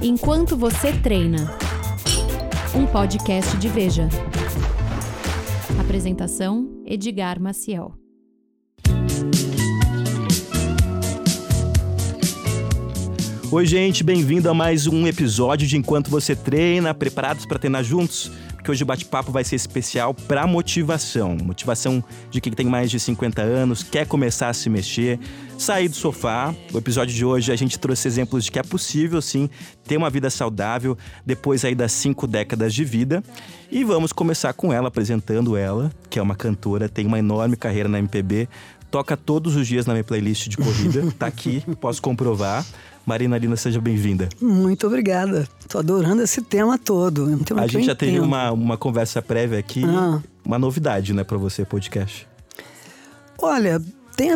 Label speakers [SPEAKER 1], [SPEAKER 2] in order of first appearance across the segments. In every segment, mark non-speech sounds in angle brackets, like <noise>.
[SPEAKER 1] Enquanto você treina. Um podcast de Veja. Apresentação: Edgar Maciel.
[SPEAKER 2] Oi, gente, bem-vindo a mais um episódio de Enquanto Você Treina, preparados para treinar juntos? Porque hoje o bate-papo vai ser especial para motivação. Motivação de quem tem mais de 50 anos, quer começar a se mexer, sair do sofá. O episódio de hoje a gente trouxe exemplos de que é possível, sim, ter uma vida saudável depois aí das cinco décadas de vida. E vamos começar com ela, apresentando ela, que é uma cantora, tem uma enorme carreira na MPB, toca todos os dias na minha playlist de corrida, <laughs> tá aqui, posso comprovar. Marina Lina, seja bem-vinda.
[SPEAKER 3] Muito obrigada. Tô adorando esse tema todo. É um tema
[SPEAKER 2] A gente já teve
[SPEAKER 3] entendo.
[SPEAKER 2] uma, uma conversa prévia aqui,
[SPEAKER 3] Ah.
[SPEAKER 2] uma novidade, né, pra você, podcast.
[SPEAKER 3] Olha, tem,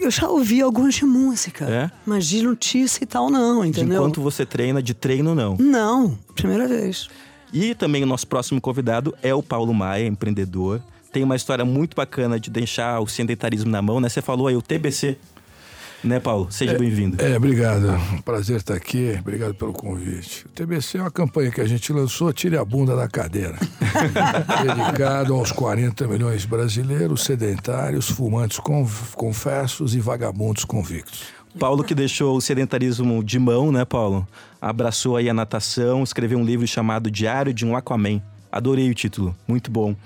[SPEAKER 3] eu já ouvi alguns de música,
[SPEAKER 2] É?
[SPEAKER 3] mas de notícia e tal não,
[SPEAKER 2] De
[SPEAKER 3] entendeu?
[SPEAKER 2] enquanto você treina, de treino não.
[SPEAKER 3] Não, primeira vez.
[SPEAKER 2] E também o nosso próximo convidado é o Paulo Maia, empreendedor. Tem uma história muito bacana de deixar o sedentarismo na mão, né? Você falou aí o TBC, né, Paulo? Seja bem-vindo.
[SPEAKER 4] É, obrigado. Prazer estar aqui. Obrigado pelo convite. O TBC é uma campanha que a gente lançou, Tire a Bunda da Cadeira. <laughs> Dedicado aos 40 milhões de brasileiros sedentários, fumantes con- confessos e vagabundos convictos.
[SPEAKER 2] Paulo que deixou o sedentarismo de mão, né, Paulo? Abraçou aí a natação, escreveu um livro chamado Diário de um Aquaman. Adorei o título, muito bom.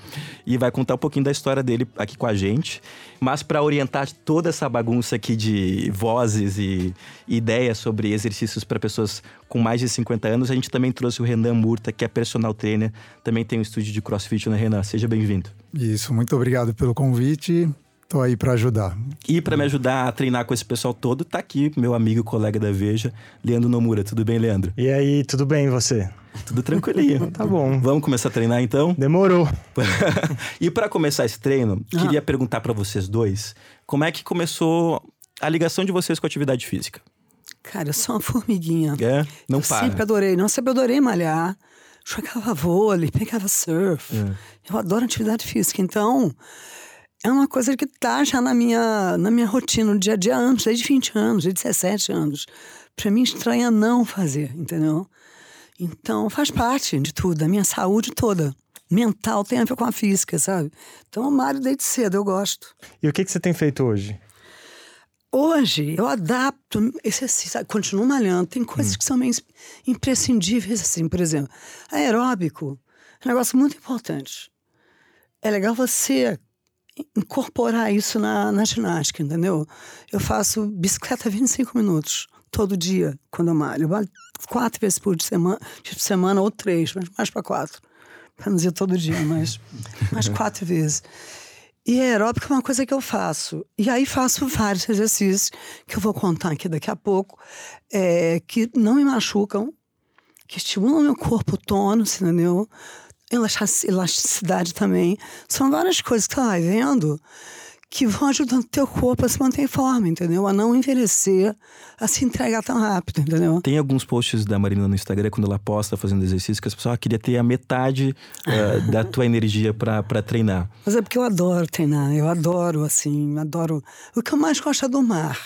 [SPEAKER 2] E vai contar um pouquinho da história dele aqui com a gente. Mas para orientar toda essa bagunça aqui de vozes e ideias sobre exercícios para pessoas com mais de 50 anos, a gente também trouxe o Renan Murta, que é personal trainer, também tem um estúdio de CrossFit, né, Renan? Seja bem-vindo.
[SPEAKER 5] Isso, muito obrigado pelo convite. Tô aí para ajudar.
[SPEAKER 2] E para me ajudar a treinar com esse pessoal todo, tá aqui meu amigo e colega da Veja, Leandro Nomura. Tudo bem, Leandro?
[SPEAKER 6] E aí, tudo bem e você?
[SPEAKER 2] Tudo tranquilinho. <laughs>
[SPEAKER 6] Tá bom.
[SPEAKER 2] Vamos começar a treinar então?
[SPEAKER 6] Demorou. <laughs>
[SPEAKER 2] e para começar esse treino,
[SPEAKER 3] Ah.
[SPEAKER 2] queria perguntar para vocês dois, como é que começou a ligação de vocês com a atividade física?
[SPEAKER 3] Cara, eu sou uma formiguinha.
[SPEAKER 2] É? Não
[SPEAKER 3] eu
[SPEAKER 2] para.
[SPEAKER 3] sempre adorei, não sempre adorei malhar. Jogava vôlei, <laughs> pegava surf.
[SPEAKER 2] É.
[SPEAKER 3] Eu adoro atividade física, então é uma coisa que tá já na minha, na minha rotina, no dia a dia, anos, desde 20 anos, desde 17 anos. Pra mim, estranha não fazer, entendeu? Então, faz parte de tudo, da minha saúde toda. Mental tem a ver com a física, sabe? Então, eu malho desde cedo, eu gosto.
[SPEAKER 6] E o que, que você tem feito hoje?
[SPEAKER 3] Hoje, eu adapto exercício, sabe? continuo malhando. Tem coisas que são meio imprescindíveis, assim, por exemplo, aeróbico é um negócio muito importante. É legal você incorporar isso na, na ginástica, entendeu? Eu faço bicicleta 25 minutos todo dia quando eu malho. Eu malho quatro vezes por semana, por semana ou três, mas mais para quatro. Para não dizer todo dia, mas <laughs> mais quatro vezes. E aeróbica é uma coisa que eu faço. E aí faço vários exercícios que eu vou contar aqui daqui a pouco, é, que não me machucam, que estimulam meu corpo tono, entendeu? Elastic- Elasticidade também. São várias coisas que você vai vendo que vão ajudando o teu corpo a se manter em forma, entendeu? A não envelhecer, a se entregar tão rápido, entendeu?
[SPEAKER 2] Tem alguns posts da Marina no Instagram, quando ela posta fazendo exercício, que as pessoas ah, queria ter a metade <laughs> eh, da tua energia para treinar.
[SPEAKER 3] Mas é porque eu adoro treinar, eu adoro, assim, adoro. O que eu mais gosto é do mar.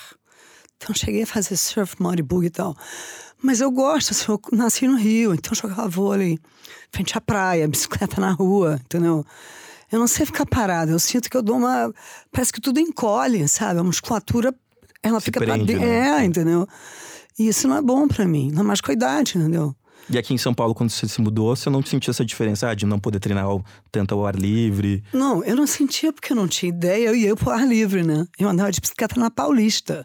[SPEAKER 3] Então cheguei a fazer surf, bodyboard e tal. Mas eu gosto, assim, eu nasci no Rio, então eu jogava vôlei, frente à praia, <laughs> bicicleta na rua, entendeu? Eu não sei ficar parada, eu sinto que eu dou uma. Parece que tudo encolhe, sabe? A musculatura, ela
[SPEAKER 2] Se
[SPEAKER 3] fica pra
[SPEAKER 2] prende,
[SPEAKER 3] dentro.
[SPEAKER 2] né?
[SPEAKER 3] É, entendeu? E isso não é bom pra mim, ainda mais com a idade, entendeu?
[SPEAKER 2] E aqui em São Paulo, quando você se mudou, você não sentiu essa diferença ah, de não poder treinar ao- tanto ao ar livre?
[SPEAKER 3] Não, eu não sentia porque eu não tinha ideia, eu ia pro ar livre, né? Eu andava de bicicleta na Paulista.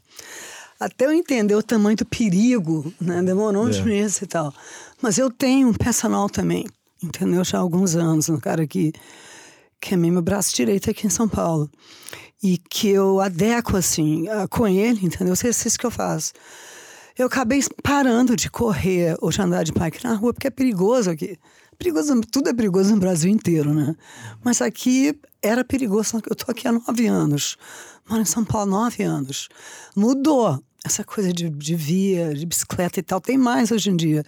[SPEAKER 3] Até eu entender o tamanho do perigo, né? Demorou uns
[SPEAKER 2] É.
[SPEAKER 3] meses e tal. Mas eu tenho um personal também, entendeu? Já há alguns anos, um cara que, que é meu braço direito aqui em São Paulo. E que eu adequo, assim, com ele, entendeu? Esse exercício que eu faço. Eu acabei parando de correr ou de andar de bike na rua, porque é perigoso aqui. Perigoso, tudo é perigoso no Brasil inteiro, né? Mas aqui era perigoso. Eu tô aqui há nove anos. Moro em São Paulo há nove anos. Mudou essa coisa de, de via, de bicicleta e tal. Tem mais hoje em dia.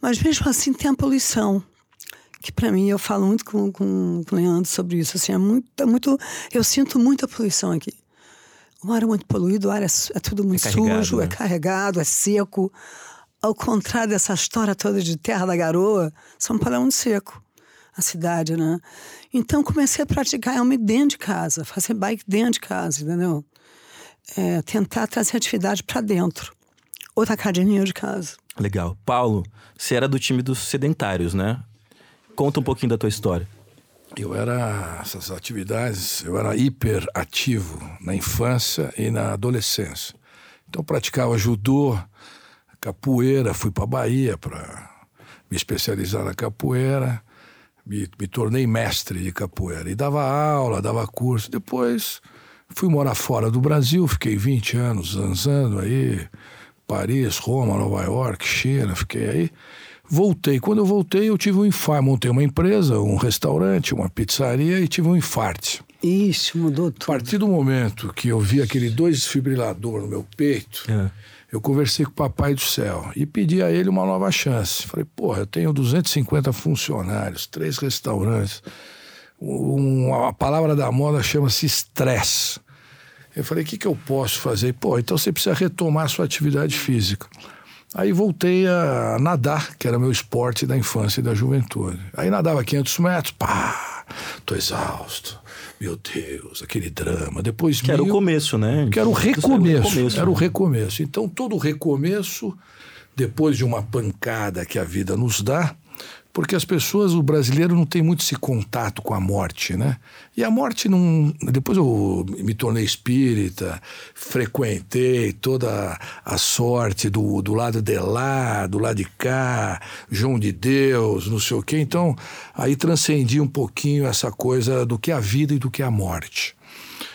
[SPEAKER 3] Mas mesmo assim tem a poluição. Que para mim, eu falo muito com, com, com o Leandro sobre isso. Assim, é muito, é muito, eu sinto muita poluição aqui. O ar é muito poluído, o ar é, é tudo muito
[SPEAKER 2] carregado,
[SPEAKER 3] sujo,
[SPEAKER 2] né?
[SPEAKER 3] é carregado, é seco. ao contrário dessa história toda de Terra da Garoa, São Paulo é um seco, a cidade, né? Então comecei a praticar realmente dentro de casa, fazer bike dentro de casa, entendeu? É, tentar trazer atividade para dentro. Outra academia de casa.
[SPEAKER 2] Legal. Paulo, você era do time dos sedentários, né? Conta um pouquinho da tua história.
[SPEAKER 4] Eu era, essas atividades, eu era hiperativo na infância e na adolescência. Então eu praticava judô, capoeira, fui para Bahia para me especializar na capoeira, me, me tornei mestre de capoeira e dava aula, dava curso. Depois fui morar fora do Brasil, fiquei 20 anos zanzando aí, Paris, Roma, Nova York, China, fiquei aí. Voltei. Quando eu voltei, eu tive um infarto. Montei uma empresa, um restaurante, uma pizzaria e tive um infarto.
[SPEAKER 3] Ixi, mudou tudo.
[SPEAKER 4] A partir do momento que eu vi aquele dois desfibrilador no meu peito,
[SPEAKER 2] É.
[SPEAKER 4] eu conversei com o Papai do Céu e pedi a ele uma nova chance. Falei, porra, eu tenho 250 funcionários, três restaurantes. Um, a palavra da moda chama-se estresse. Eu falei, o que, que eu posso fazer? Pô, então você precisa retomar a sua atividade física. Aí voltei a nadar, que era meu esporte da infância e da juventude. Aí nadava 500 metros, pá, tô exausto. Meu Deus, aquele drama. Depois
[SPEAKER 2] Que era o
[SPEAKER 4] mil-
[SPEAKER 2] começo, né?
[SPEAKER 4] que era o recomeço. Era o
[SPEAKER 2] né?
[SPEAKER 4] recomeço. Então, todo recomeço, depois de uma pancada que a vida nos dá, porque as pessoas, o brasileiro não tem muito esse contato com a morte, né? E a morte não. Depois eu me tornei espírita, frequentei toda a sorte do, do lado de lá, do lado de cá, João de Deus, não sei o quê. Então, aí transcendi um pouquinho essa coisa do que é a vida e do que é a morte.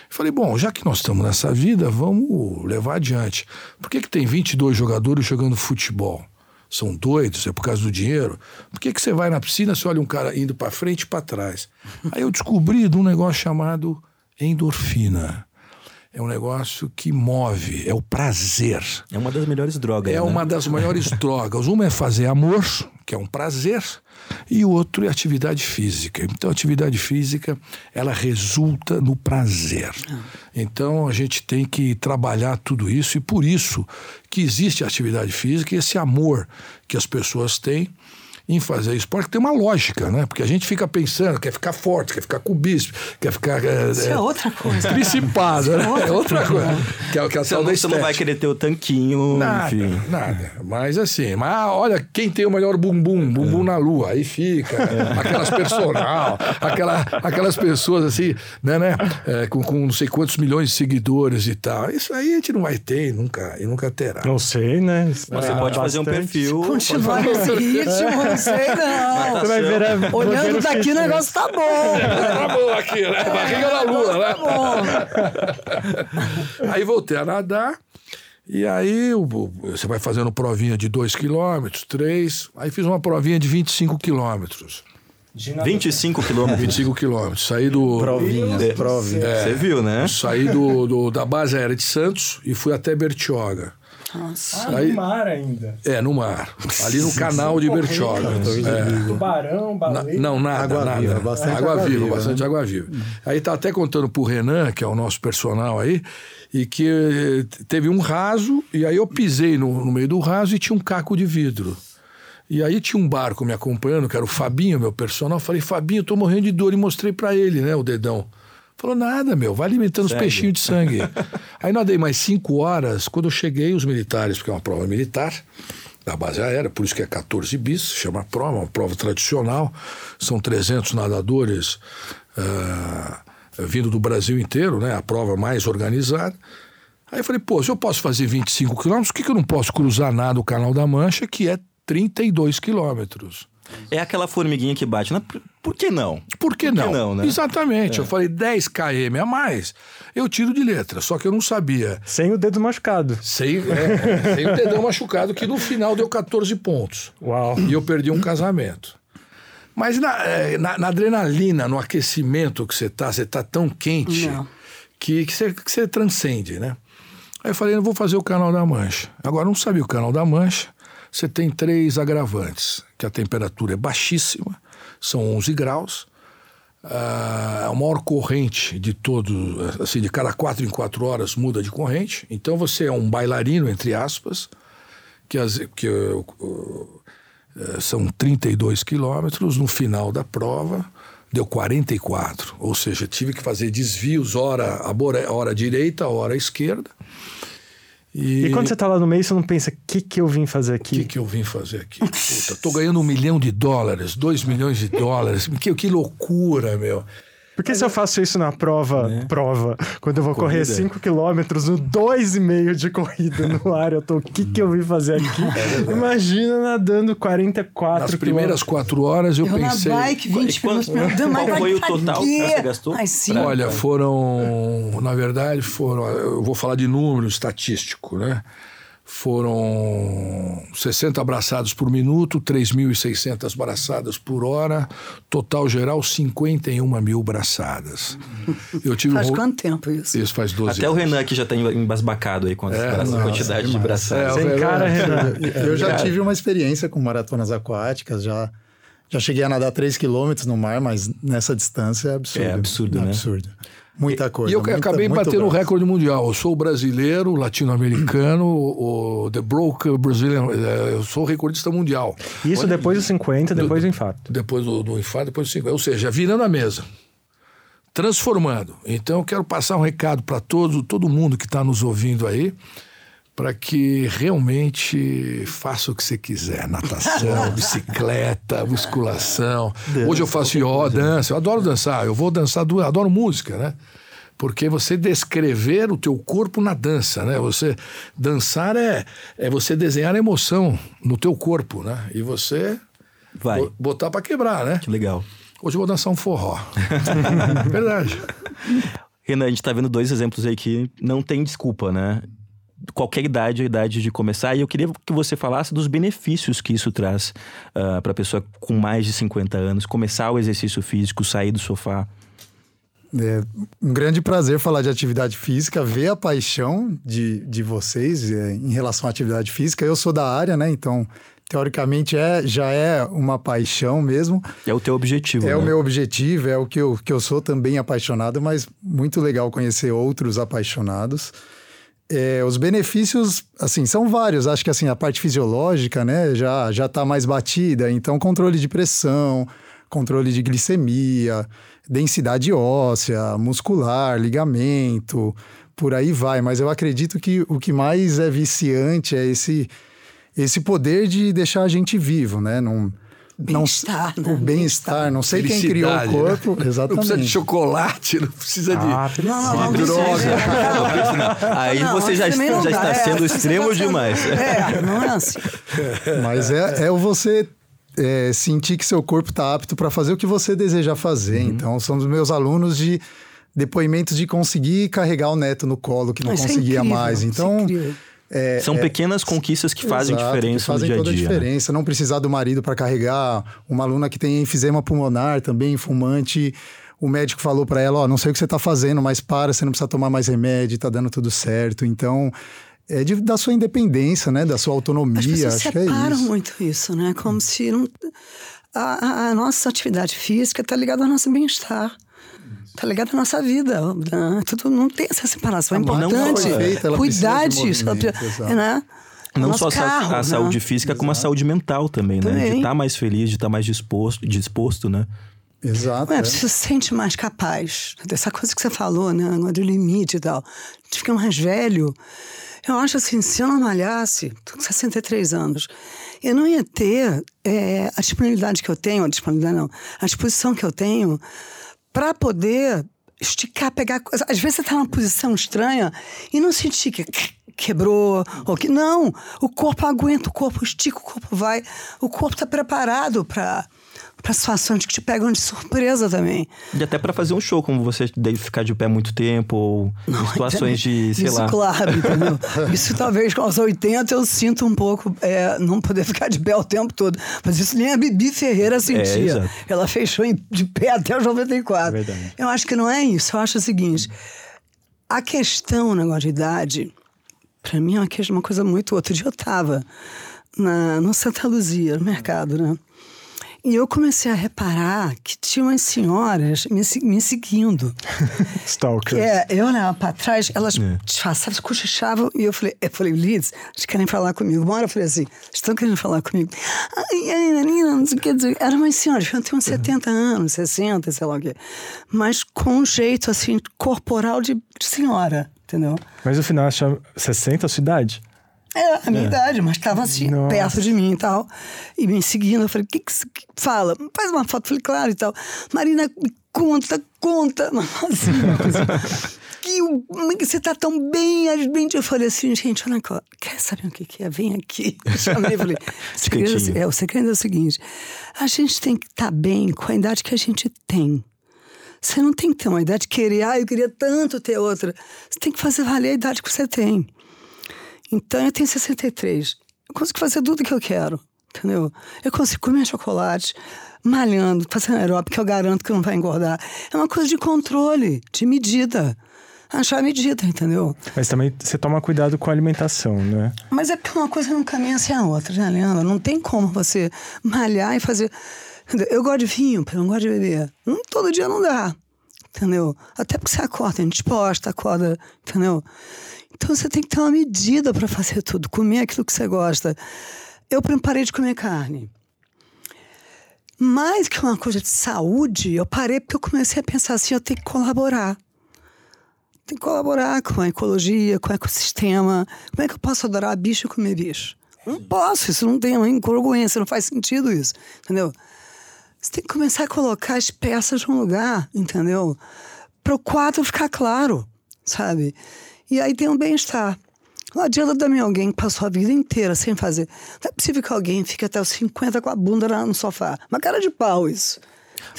[SPEAKER 4] Falei, bom, já que nós estamos nessa vida, vamos levar adiante. Por que, que tem 22 jogadores jogando futebol? São doidos? É por causa do dinheiro? Por que, que você vai na piscina, você olha um cara indo para frente e para trás? <laughs> Aí eu descobri de um negócio chamado endorfina. É um negócio que move, é o prazer.
[SPEAKER 2] É uma das melhores drogas.
[SPEAKER 4] É
[SPEAKER 2] né?
[SPEAKER 4] uma das <laughs> maiores drogas. Uma é fazer amor, que é um prazer, e o outro é atividade física. Então, a atividade física, ela resulta no prazer. Então, a gente tem que trabalhar tudo isso, e por isso que existe a atividade física e esse amor que as pessoas têm em fazer esporte, tem uma lógica, né? Porque a gente fica pensando, quer ficar forte, quer ficar com bíceps, quer ficar... É,
[SPEAKER 3] Isso é outra coisa.
[SPEAKER 4] Principado, né? É outra coisa. Que é, que é a
[SPEAKER 2] Você não, você não vai querer ter o tanquinho,
[SPEAKER 4] Nada,
[SPEAKER 2] enfim.
[SPEAKER 4] nada. Mas assim, mas ah, olha, quem tem o melhor bumbum, bumbum na lua, aí fica. Aquelas personal, aquela, aquelas pessoas assim, né, né? é, com, com não sei quantos milhões de seguidores e tal. Isso aí a gente não vai ter e nunca, e nunca terá.
[SPEAKER 6] Não sei, né?
[SPEAKER 2] Mas você pode fazer um perfil.
[SPEAKER 3] Continuar nesse ritmo, sei não.
[SPEAKER 6] Você vai ver a
[SPEAKER 3] Olhando daqui o negócio tá bom.
[SPEAKER 4] Tá bom aqui, né? Barriga na lua, né?
[SPEAKER 3] Tá bom.
[SPEAKER 4] Aí voltei a nadar. E aí você vai fazendo provinha de 2 quilômetros, 3. Aí fiz uma provinha de 25 quilômetros.
[SPEAKER 2] 25 quilômetros.
[SPEAKER 4] 25 quilômetros. Saí do.
[SPEAKER 6] Provinhas,
[SPEAKER 2] É.
[SPEAKER 6] provinhas.
[SPEAKER 2] Você viu, né?
[SPEAKER 4] Saí do, do- da base aérea de Santos e fui até Bertioga.
[SPEAKER 3] Nossa.
[SPEAKER 6] Ah,
[SPEAKER 4] Aí-
[SPEAKER 6] no mar ainda.
[SPEAKER 4] É, no mar. Ali no canal de Bertioga. É.
[SPEAKER 6] Tubarão,
[SPEAKER 4] Na-
[SPEAKER 6] baleia.
[SPEAKER 4] não, nada,
[SPEAKER 5] Água
[SPEAKER 4] nada.
[SPEAKER 5] viva, bastante
[SPEAKER 4] água,
[SPEAKER 5] água
[SPEAKER 4] viva,
[SPEAKER 5] viva,
[SPEAKER 4] bastante água viva. Aí tá até contando pro Renan, que é o nosso personal aí, e que eh, teve um raso, e aí eu pisei no, no meio do raso e tinha um caco de vidro. E aí tinha um barco me acompanhando, que era o Fabinho, meu personal. Eu falei, Fabinho, eu tô morrendo de dor. E mostrei pra ele, né, o dedão. Falou, nada, meu, vai alimentando os peixinhos de sangue. <laughs> aí nadei mais cinco horas. Quando eu cheguei, os militares, porque é uma prova militar, da base aérea, por isso que é 14 bis, chama prova, uma prova tradicional. São 300 nadadores ah, vindo do Brasil inteiro, né? A prova mais organizada. Aí eu falei, pô, se eu posso fazer 25 quilômetros, por que, que eu não posso cruzar nada o Canal da Mancha, que é 32 quilômetros?
[SPEAKER 2] É aquela formiguinha que bate. Né? Por, por que não?
[SPEAKER 4] Por que não?
[SPEAKER 2] não, né?
[SPEAKER 4] Exatamente. Eu falei 10 km a mais, eu tiro de letra. Só que eu não sabia.
[SPEAKER 6] Sem o dedo machucado.
[SPEAKER 4] Sem, é, sem o dedão machucado, que no final deu 14 pontos.
[SPEAKER 6] Uau.
[SPEAKER 4] E eu perdi um casamento. Mas na, é, na- na adrenalina, no aquecimento que você tá, você tá tão quente
[SPEAKER 3] Não.
[SPEAKER 4] que, que, você, que você transcende, né? Aí eu falei, eu vou fazer o canal da Mancha. Agora, não sabia o canal da Mancha. Você tem três agravantes, que a temperatura é baixíssima, são 11 graus. Ah, a maior corrente de todo, assim, de cada quatro em quatro horas muda de corrente. Então você é um bailarino, entre aspas, que, as, que uh, são 32 quilômetros. No final da prova, deu 44. Ou seja, tive que fazer desvios, hora, a hora direita, hora esquerda. E,
[SPEAKER 6] E quando você tá lá no meio, você não pensa, o que, que eu vim fazer
[SPEAKER 4] o
[SPEAKER 6] aqui?
[SPEAKER 4] que, que eu vim fazer aqui? Puta, tô ganhando um milhão de dólares, dois milhões de dólares. Que, que loucura, meu.
[SPEAKER 6] Por que se eu faço isso na prova,
[SPEAKER 2] Né?
[SPEAKER 6] prova, quando eu vou correr
[SPEAKER 2] Corrida.
[SPEAKER 6] 5 km no 2,5 de corrida no ar, eu tô, o que que eu vim fazer aqui? Imagina nadando 44
[SPEAKER 4] Nas primeiras
[SPEAKER 6] quilômetros.
[SPEAKER 4] quatro horas eu,
[SPEAKER 3] Eu
[SPEAKER 4] pensei.
[SPEAKER 3] na bike, 20
[SPEAKER 2] E quanto-
[SPEAKER 3] minutos nadando,
[SPEAKER 2] qual
[SPEAKER 3] mas
[SPEAKER 2] foi o total que você gastou?
[SPEAKER 3] Ai, sim.
[SPEAKER 4] Olha, foram, na verdade, foram, eu vou falar de número estatístico, né? Foram 60 abraçados por minuto, 3.600 abraçadas por hora, total geral 51 mil braçadas. Eu tive
[SPEAKER 3] Faz
[SPEAKER 4] um-
[SPEAKER 3] quanto tempo isso?
[SPEAKER 4] Isso faz 12
[SPEAKER 2] Até o
[SPEAKER 4] anos.
[SPEAKER 2] Renan aqui já tá embasbacado aí com a
[SPEAKER 4] É,
[SPEAKER 2] com a
[SPEAKER 4] nossa,
[SPEAKER 2] quantidade de braçadas.
[SPEAKER 4] É,
[SPEAKER 6] Sem
[SPEAKER 4] é
[SPEAKER 6] cara. Renan.
[SPEAKER 5] Eu já
[SPEAKER 2] Cara.
[SPEAKER 5] tive uma experiência com maratonas aquáticas, já, já cheguei a nadar 3 quilômetros no mar, mas nessa distância é absurdo.
[SPEAKER 2] É absurdo, né?
[SPEAKER 5] Absurdo. Muita coisa.
[SPEAKER 4] E eu
[SPEAKER 5] muita-
[SPEAKER 4] acabei
[SPEAKER 5] muito
[SPEAKER 4] batendo o recorde mundial. Eu sou brasileiro, latino-americano, o The Broker Brazilian. eh, Eu sou recordista mundial.
[SPEAKER 6] Isso depois dos 50, depois do infarto.
[SPEAKER 4] Depois do, do infarto, depois do 50. Ou seja, virando a mesa. Transformando. Então, eu quero passar um recado para todo, todo mundo que está nos ouvindo aí, para que realmente faça o que você quiser: natação, <laughs> bicicleta, musculação. Hoje eu faço yoga, dança. Eu adoro dançar. Eu vou dançar, adoro música, né? Porque você descrever o teu corpo na dança, né? Você dançar é, é você desenhar emoção no teu corpo, né? E você
[SPEAKER 2] Vai.
[SPEAKER 4] Bo- Botar pra quebrar, né?
[SPEAKER 2] Que legal.
[SPEAKER 4] Hoje eu vou dançar um forró. <laughs> Verdade.
[SPEAKER 2] Renan, a gente tá vendo dois exemplos aí que não tem desculpa, né? Qualquer idade a idade de começar. E eu queria que você falasse dos benefícios que isso traz para pra pessoa com mais de 50 anos, começar o exercício físico, sair do sofá.
[SPEAKER 5] É um grande prazer falar de atividade física, ver a paixão de, de vocês é, em relação à atividade física. Eu sou da área, né? Então, teoricamente, é, já é uma paixão mesmo.
[SPEAKER 2] É o teu objetivo,
[SPEAKER 5] É
[SPEAKER 2] né?
[SPEAKER 5] o meu objetivo, é o que eu, que eu sou também apaixonado, mas muito legal conhecer outros apaixonados. É, os benefícios, assim, são vários. Acho que assim, a parte fisiológica, né, já já está mais batida. Então, controle de pressão, controle de glicemia, densidade óssea, muscular, ligamento, por aí vai. Mas eu acredito que o que mais é viciante é esse esse poder de deixar a gente vivo, né? Não, não,
[SPEAKER 3] Bem-estar, né?
[SPEAKER 5] o bem-estar. Não sei quem criou o
[SPEAKER 4] Felicidade,
[SPEAKER 5] corpo.
[SPEAKER 4] né? Não precisa de
[SPEAKER 5] Exatamente.
[SPEAKER 4] chocolate, não precisa de.
[SPEAKER 6] Ah,
[SPEAKER 3] Não, não, não,
[SPEAKER 4] De
[SPEAKER 3] precisa.
[SPEAKER 4] droga.
[SPEAKER 2] Aí você já,
[SPEAKER 3] dá.
[SPEAKER 2] está
[SPEAKER 3] É,
[SPEAKER 2] sendo
[SPEAKER 3] você
[SPEAKER 2] extremo
[SPEAKER 3] sendo-
[SPEAKER 2] demais.
[SPEAKER 3] É, não é assim. <laughs>
[SPEAKER 5] Mas é, é o você é, sentir que seu corpo está apto para fazer o que você deseja fazer.
[SPEAKER 3] Uhum.
[SPEAKER 5] Então, são os meus alunos de depoimentos de conseguir carregar o neto no colo que não
[SPEAKER 3] Isso é
[SPEAKER 5] conseguia
[SPEAKER 3] incrível,
[SPEAKER 5] mais.
[SPEAKER 3] isso é
[SPEAKER 5] É,
[SPEAKER 2] São pequenas conquistas que fazem
[SPEAKER 5] Exato,
[SPEAKER 2] diferença
[SPEAKER 5] que fazem
[SPEAKER 2] no dia a
[SPEAKER 5] toda
[SPEAKER 2] dia.
[SPEAKER 5] a
[SPEAKER 2] né?
[SPEAKER 5] diferença. Não precisar do marido para carregar. Uma aluna que tem enfisema pulmonar também, fumante. O médico falou para ela: Ó, não sei o que você está fazendo, mas para, você não precisa tomar mais remédio, tá dando tudo certo. Então, é de- da sua independência, né? Da sua autonomia.
[SPEAKER 3] As pessoas
[SPEAKER 5] Acho que é
[SPEAKER 3] separam
[SPEAKER 5] isso.
[SPEAKER 3] muito isso, né? Como se não... a, a- a nossa atividade física está ligada ao nosso bem-estar. Está ligada à nossa vida. né? Tudo não tem essa separação. É importante
[SPEAKER 5] feita,
[SPEAKER 3] cuidar disso.
[SPEAKER 5] exato.
[SPEAKER 3] né? O
[SPEAKER 2] Não só a, a
[SPEAKER 3] né?
[SPEAKER 2] saúde física, como a saúde mental também, né? De
[SPEAKER 3] Também.
[SPEAKER 2] estar mais feliz, de estar mais disposto, disposto, né?
[SPEAKER 5] Exato.
[SPEAKER 3] Ué,
[SPEAKER 5] é.
[SPEAKER 3] você se sente mais capaz. Dessa coisa que você falou, né? Do limite e tal. De ficar mais velho. Eu acho assim, se eu não malhasse, tô com 63 anos, eu não ia ter é, a disponibilidade que eu tenho, a disponibilidade não, a disposição que eu tenho para poder esticar, pegar coisa. Às vezes você tá numa posição estranha e não sentir que quebrou, ou que. Não! O corpo aguenta, o corpo estica, o corpo vai. O corpo está preparado para para situações que te pegam de surpresa também.
[SPEAKER 2] E até pra fazer um show, como você deve ficar de pé muito tempo, ou em situações de, sei
[SPEAKER 3] isso,
[SPEAKER 2] lá.
[SPEAKER 3] claro, entendeu? <laughs> Isso talvez com os 80 eu sinto um pouco é, não poder ficar de pé o tempo todo. Mas isso nem a Bibi Ferreira sentia.
[SPEAKER 2] exato.
[SPEAKER 3] Ela fechou de pé até os 94.
[SPEAKER 6] É verdade.
[SPEAKER 3] Eu acho que não é isso. Eu acho o seguinte: a questão, negócio de idade, pra mim é uma, questão, uma coisa muito. Outro dia eu tava na, no Santa Luzia, no mercado, né? E eu comecei a reparar que tinha umas senhoras me, me seguindo. <laughs>
[SPEAKER 6] Stalker.
[SPEAKER 3] Que é, eu olhava pra trás, elas
[SPEAKER 2] É.
[SPEAKER 3] disfarçavam, cochichavam, e eu falei, eu falei, Liz, eles querem falar comigo. Uma hora eu falei assim, estão querendo falar comigo. Ai, ai, menina, não sei o que dizer. Eram umas senhoras, ter uns 70 anos, 60, sei lá o quê. Mas com um jeito, assim, corporal de, de senhora, entendeu?
[SPEAKER 6] Mas no final, acha 60 a sua idade?
[SPEAKER 3] É, a minha idade, mas estava assim,
[SPEAKER 6] Nossa.
[SPEAKER 3] perto de mim e tal. E me seguindo. Eu falei, o que que fala? Faz uma foto. Eu falei, claro e tal. Marina, conta, conta. <laughs> Assim, uma coisa. que, como é que você tá tão bem? as bem- Eu falei assim, gente, olha ó, quer saber o que, que é? Vem aqui. <laughs> Eu chamei falei, <laughs> segredo,
[SPEAKER 2] cantinho.
[SPEAKER 3] é, o segredo é o seguinte: a gente tem que estar bem com a idade que a gente tem. Você não tem que ter uma idade de querer, ah, eu queria tanto ter outra. Você tem que fazer valer a idade que você tem. Então eu tenho 63. Eu consigo fazer tudo que eu quero, entendeu? Eu consigo comer chocolate, malhando, fazendo aeróbico, que eu garanto que não vai engordar. É uma coisa de controle, de medida. Achar a medida, entendeu?
[SPEAKER 6] Mas também você toma cuidado com a alimentação, né?
[SPEAKER 3] Mas é porque uma coisa não caminha sem a outra, né, Leandro? Não tem como você malhar e fazer. Eu gosto de vinho, eu não gosto de beber. Não, todo dia não dá, entendeu? Até porque você acorda indisposta, acorda, entendeu? Então você tem que ter uma medida para fazer tudo, comer aquilo que você gosta. Eu parei de comer carne. Mais que uma coisa de saúde, eu parei porque eu comecei a pensar assim: eu tenho que colaborar tem que colaborar com a ecologia, com o ecossistema. Como é que eu posso adorar bicho e comer bicho? Não posso, isso não tem uma incongruência, não faz sentido isso, entendeu? Você tem que começar a colocar as peças num lugar, entendeu? Para o quadro ficar claro, sabe? E aí tem um bem-estar. Não adianta também alguém que passou a vida inteira sem fazer. Não é possível que alguém fique até os 50 com a bunda lá no sofá. Uma cara de pau isso.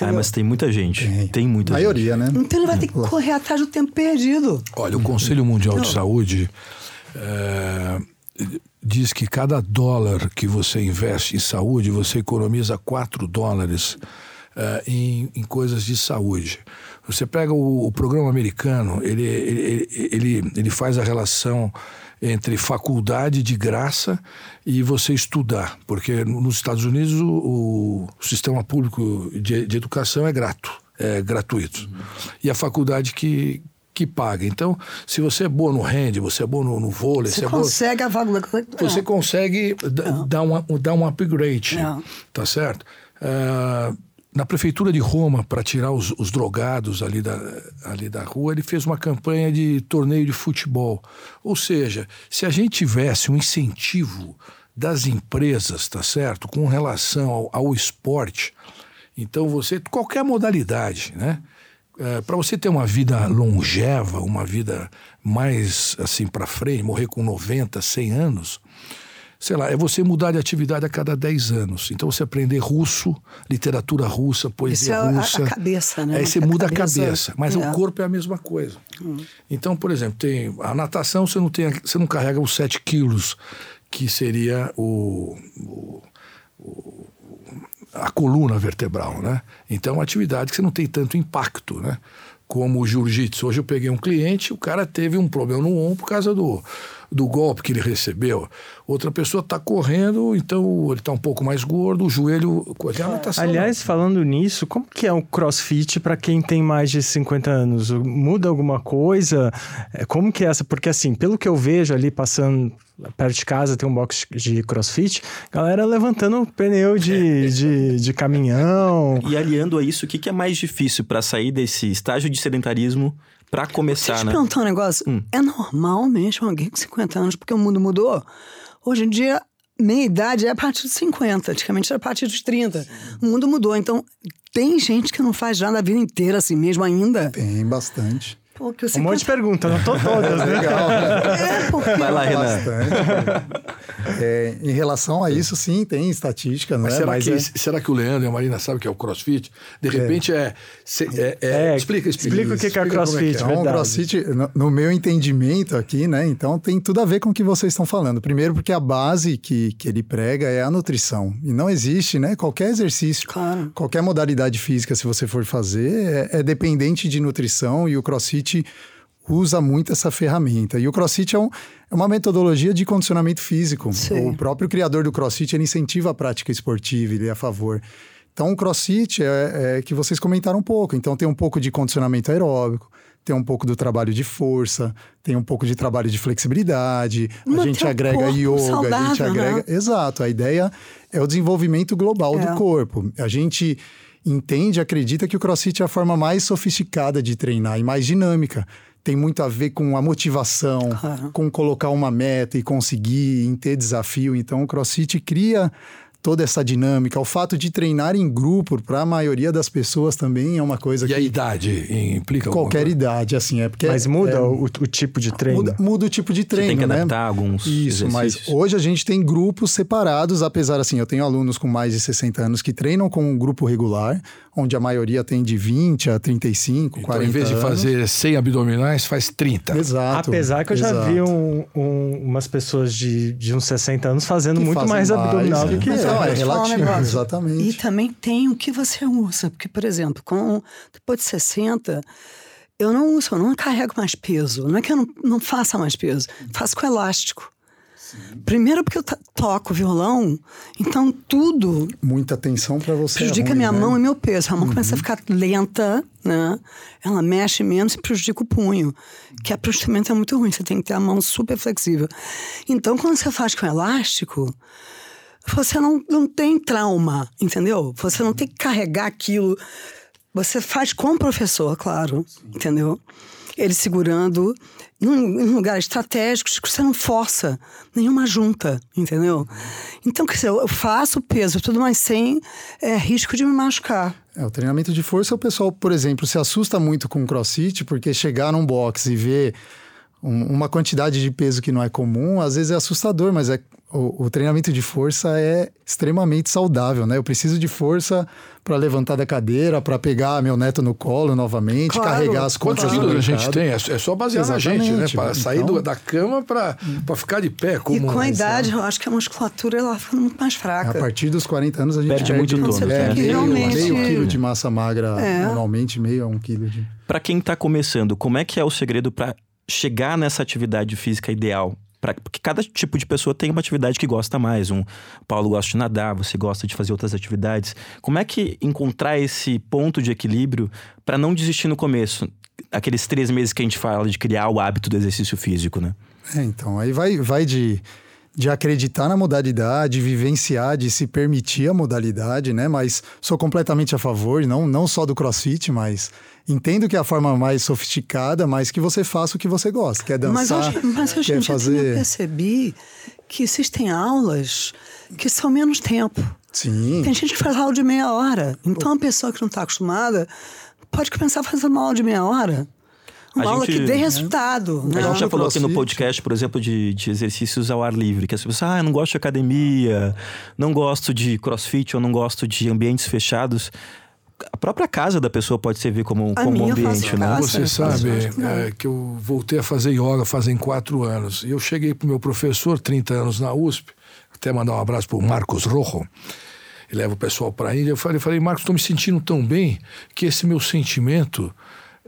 [SPEAKER 2] Ah, mas tem muita gente. Tem, muita
[SPEAKER 5] maioria, né?
[SPEAKER 3] Então ele vai ter que correr atrás do tempo perdido.
[SPEAKER 4] Olha, o Conselho Mundial de Saúde eh, diz que cada dólar que você investe em saúde, você economiza 4 dólares eh, em, em coisas de saúde. Você pega o, o programa americano, ele, ele, ele, ele faz a relação entre faculdade de graça e você estudar, porque nos Estados Unidos o, o sistema público de, de educação é grato, é gratuito. E a faculdade que, que paga. Então, se você é bom no hand, você é bom no, no vôlei,
[SPEAKER 3] Você
[SPEAKER 4] você, é
[SPEAKER 3] consegue a válvula.
[SPEAKER 4] você consegue da- dar, uma, dar um upgrade,
[SPEAKER 3] Não.
[SPEAKER 4] tá certo? Ah, na prefeitura de Roma, para tirar os, os drogados ali da, ali da rua, ele fez uma campanha de torneio de futebol. Ou seja, se a gente tivesse um incentivo das empresas, tá certo, com relação ao, ao esporte, então você qualquer modalidade, né? para você ter uma vida longeva, uma vida mais assim para frente, morrer com 90, 100 anos, sei lá, é você mudar de atividade a cada 10 anos. Então você aprender russo, literatura russa,
[SPEAKER 3] Isso
[SPEAKER 4] poesia
[SPEAKER 3] é a- a
[SPEAKER 4] russa.
[SPEAKER 3] cabeça, né?
[SPEAKER 4] Aí você
[SPEAKER 3] A
[SPEAKER 4] muda a
[SPEAKER 3] cabeça-
[SPEAKER 4] cabeça, mas
[SPEAKER 3] é.
[SPEAKER 4] o corpo é a mesma coisa. Então, por exemplo, tem a natação, você não, tem, você não carrega os 7 quilos, que seria o- o a coluna vertebral, né? Então, é uma atividade que você não tem tanto impacto, né? Como o jiu-jitsu. Hoje eu peguei um cliente, o cara teve um problema no ombro por causa do, do golpe que ele recebeu. Outra pessoa está correndo, então ele está um pouco mais gordo, o joelho... Natação,
[SPEAKER 6] Aliás, falando nisso, como que é o crossfit para quem tem mais de 50 anos? Muda alguma coisa? É, Como que é essa? Porque assim, pelo que eu vejo ali passando perto de casa, tem um box de crossfit, galera levantando pneu de, <laughs> de, de caminhão.
[SPEAKER 2] E aliando a isso, o que, que é mais difícil para sair desse estágio de sedentarismo para
[SPEAKER 3] Deixa eu
[SPEAKER 2] começar,
[SPEAKER 3] te
[SPEAKER 2] né?
[SPEAKER 3] perguntar um negócio. É normal mesmo alguém com 50 anos, porque o mundo mudou? Hoje em dia, meia idade é a partir dos 50, antigamente era a partir dos 30. O mundo mudou, então tem gente que não faz nada a vida inteira assim mesmo ainda.
[SPEAKER 5] Tem bastante.
[SPEAKER 3] Pô, que
[SPEAKER 6] Um
[SPEAKER 3] 50...
[SPEAKER 6] monte de perguntas, não tô todas, né?
[SPEAKER 5] Legal.
[SPEAKER 3] É, porque...
[SPEAKER 2] Vai lá, Renan.
[SPEAKER 5] Bastante. É, em relação a isso, sim, tem estatística, não
[SPEAKER 4] Mas,
[SPEAKER 5] é?
[SPEAKER 4] será,
[SPEAKER 5] Mas
[SPEAKER 4] que,
[SPEAKER 5] é-
[SPEAKER 4] será que o Leandro e a Marina sabem o que é o crossfit? De repente é. se- é- é-
[SPEAKER 6] É,
[SPEAKER 4] explica, explica.
[SPEAKER 6] explica o que que é
[SPEAKER 4] Explica como
[SPEAKER 6] crossfit.
[SPEAKER 4] é.
[SPEAKER 5] Então, o. CrossFit, no, no meu entendimento aqui, né? Então, tem tudo a ver com o que vocês estão falando. Primeiro, porque a base que, que ele prega é a nutrição. E não existe, né? Qualquer exercício,
[SPEAKER 3] Claro.
[SPEAKER 5] qualquer modalidade física, se você for fazer, é, é dependente de nutrição e o CrossFit usa muito essa ferramenta. E o CrossFit é, um- é uma metodologia de condicionamento físico.
[SPEAKER 3] Sim.
[SPEAKER 5] O próprio criador do CrossFit, ele incentiva a prática esportiva, ele é a favor. Então, o crossfit é, é que vocês comentaram um pouco. Então, tem um pouco de condicionamento aeróbico, tem um pouco do trabalho de força, tem um pouco de trabalho de flexibilidade, a gente agrega yoga, a gente
[SPEAKER 3] saudável,
[SPEAKER 5] agrega.
[SPEAKER 3] né?
[SPEAKER 5] Exato, a ideia é o desenvolvimento global
[SPEAKER 3] É.
[SPEAKER 5] do corpo. A gente entende, acredita que o crossfit é a forma mais sofisticada de treinar e mais dinâmica. Tem muito a ver com a motivação, com colocar uma meta e conseguir, em ter desafio. Então, o crossfit cria toda essa dinâmica. O fato de treinar em grupo, para a maioria das pessoas também é uma coisa
[SPEAKER 4] E
[SPEAKER 5] que
[SPEAKER 4] a idade implica
[SPEAKER 5] qualquer
[SPEAKER 4] coisa?
[SPEAKER 5] idade, assim, é porque
[SPEAKER 6] Mas muda
[SPEAKER 5] é,
[SPEAKER 6] o, o tipo de treino?
[SPEAKER 5] muda, muda o tipo de
[SPEAKER 2] Você
[SPEAKER 5] treino,
[SPEAKER 2] tem que
[SPEAKER 5] né?
[SPEAKER 2] adaptar alguns
[SPEAKER 5] Isso, mas
[SPEAKER 2] exercícios.
[SPEAKER 5] hoje a gente tem grupos separados, apesar assim, eu tenho alunos com mais de 60 anos que treinam com um grupo regular, onde a maioria tem de 20 a 35,
[SPEAKER 4] Então,
[SPEAKER 5] 40
[SPEAKER 4] em vez de
[SPEAKER 5] anos.
[SPEAKER 4] fazer 100 abdominais, faz 30.
[SPEAKER 5] Exato.
[SPEAKER 6] Apesar que eu já
[SPEAKER 5] exato.
[SPEAKER 6] vi um- um- umas pessoas de, de uns 60 anos fazendo
[SPEAKER 5] Que
[SPEAKER 6] muito
[SPEAKER 5] fazem
[SPEAKER 6] mais abdominal do
[SPEAKER 5] né?
[SPEAKER 6] que
[SPEAKER 3] Mas
[SPEAKER 6] eu.
[SPEAKER 5] Não, é
[SPEAKER 3] um
[SPEAKER 5] relativo,
[SPEAKER 3] negócio.
[SPEAKER 5] exatamente.
[SPEAKER 3] E também tem o que você usa. Porque, por exemplo, com, depois de 60, eu não uso, eu não carrego mais peso. Não é que eu não, não faça mais peso, faço com elástico. Primeiro porque eu toco violão, então tudo
[SPEAKER 5] Muita atenção para você. é
[SPEAKER 3] prejudica
[SPEAKER 5] ruim,
[SPEAKER 3] minha
[SPEAKER 5] né?
[SPEAKER 3] mão e meu peso. A mão começa a ficar lenta, né? Ela mexe menos e prejudica o punho. Que aproximamento é muito ruim, você tem que ter a mão super flexível. Então, quando você faz com elástico, você não, não tem trauma, entendeu? Você não tem que carregar aquilo. Você faz com o professor, claro, entendeu? Ele segurando em lugares estratégicos que você não força nenhuma junta, entendeu? Então, quer dizer, eu faço peso, tudo mais sem é, risco de me machucar.
[SPEAKER 5] É, o treinamento de força, o pessoal, por exemplo, se assusta muito com o crossfit, porque chegar num box e ver um- uma quantidade de peso que não é comum, às vezes é assustador, mas é, o, o treinamento de força é extremamente saudável, né? Eu preciso de força para levantar da cadeira, para pegar meu neto no colo novamente,
[SPEAKER 3] Claro.
[SPEAKER 5] carregar as
[SPEAKER 4] Quantos
[SPEAKER 5] contas
[SPEAKER 4] quilos
[SPEAKER 5] no
[SPEAKER 4] a gente tem? É só- é só basear na gente, né? Para sair
[SPEAKER 5] Então-
[SPEAKER 4] do- da cama para ficar de pé. Como
[SPEAKER 3] e com a idade, eu acho que a musculatura ela fica muito mais fraca.
[SPEAKER 5] A partir dos 40 anos a gente
[SPEAKER 2] Perde muito
[SPEAKER 3] tônus,
[SPEAKER 5] é,
[SPEAKER 3] né?
[SPEAKER 5] meio,
[SPEAKER 3] Realmente-
[SPEAKER 5] meio quilo de massa magra,
[SPEAKER 3] É.
[SPEAKER 5] normalmente meio a um quilo de...
[SPEAKER 2] Para quem tá começando, como é que é o segredo para chegar nessa atividade física ideal? Pra, porque cada tipo de pessoa tem uma atividade que gosta mais. Um Paulo gosta de nadar, você gosta de fazer outras atividades. Como é que encontrar esse ponto de equilíbrio para não desistir no começo? Aqueles três meses que a gente fala de criar o hábito do exercício físico, né?
[SPEAKER 5] É, então, aí vai, vai de, de acreditar na modalidade, vivenciar, de se permitir a modalidade, né? Mas sou completamente a favor, não, não só do crossfit, mas entendo que é a forma mais sofisticada, mas que você faça o que você gosta, quer
[SPEAKER 3] Mas
[SPEAKER 5] dançar,
[SPEAKER 3] hoje, mas hoje
[SPEAKER 5] quer
[SPEAKER 3] também eu
[SPEAKER 5] fazer...
[SPEAKER 3] percebi que existem aulas que são menos tempo.
[SPEAKER 5] Sim,
[SPEAKER 3] Tem gente que faz aula de meia hora. Então, a pessoa que não está acostumada pode começar fazendo uma aula de meia hora. Uma
[SPEAKER 2] A
[SPEAKER 3] aula
[SPEAKER 2] gente-
[SPEAKER 3] que dê resultado.
[SPEAKER 2] A
[SPEAKER 3] né?
[SPEAKER 2] gente já falou aqui no podcast, por exemplo, de, de exercícios ao ar livre, que as pessoas, ah, eu não gosto de academia, não gosto de crossfit, ou não gosto de ambientes fechados. A própria casa da pessoa pode servir como,
[SPEAKER 3] A
[SPEAKER 2] como ambiente, né?
[SPEAKER 3] casa.
[SPEAKER 4] Você sabe é, que eu voltei a fazer yoga fazem quatro anos. E eu cheguei para o meu professor, 30 anos na USP, até mandar um abraço para o Marcos Rojo. Ele leva o pessoal para a Índia. Eu falei, falei Marcos, estou me sentindo tão bem que esse meu sentimento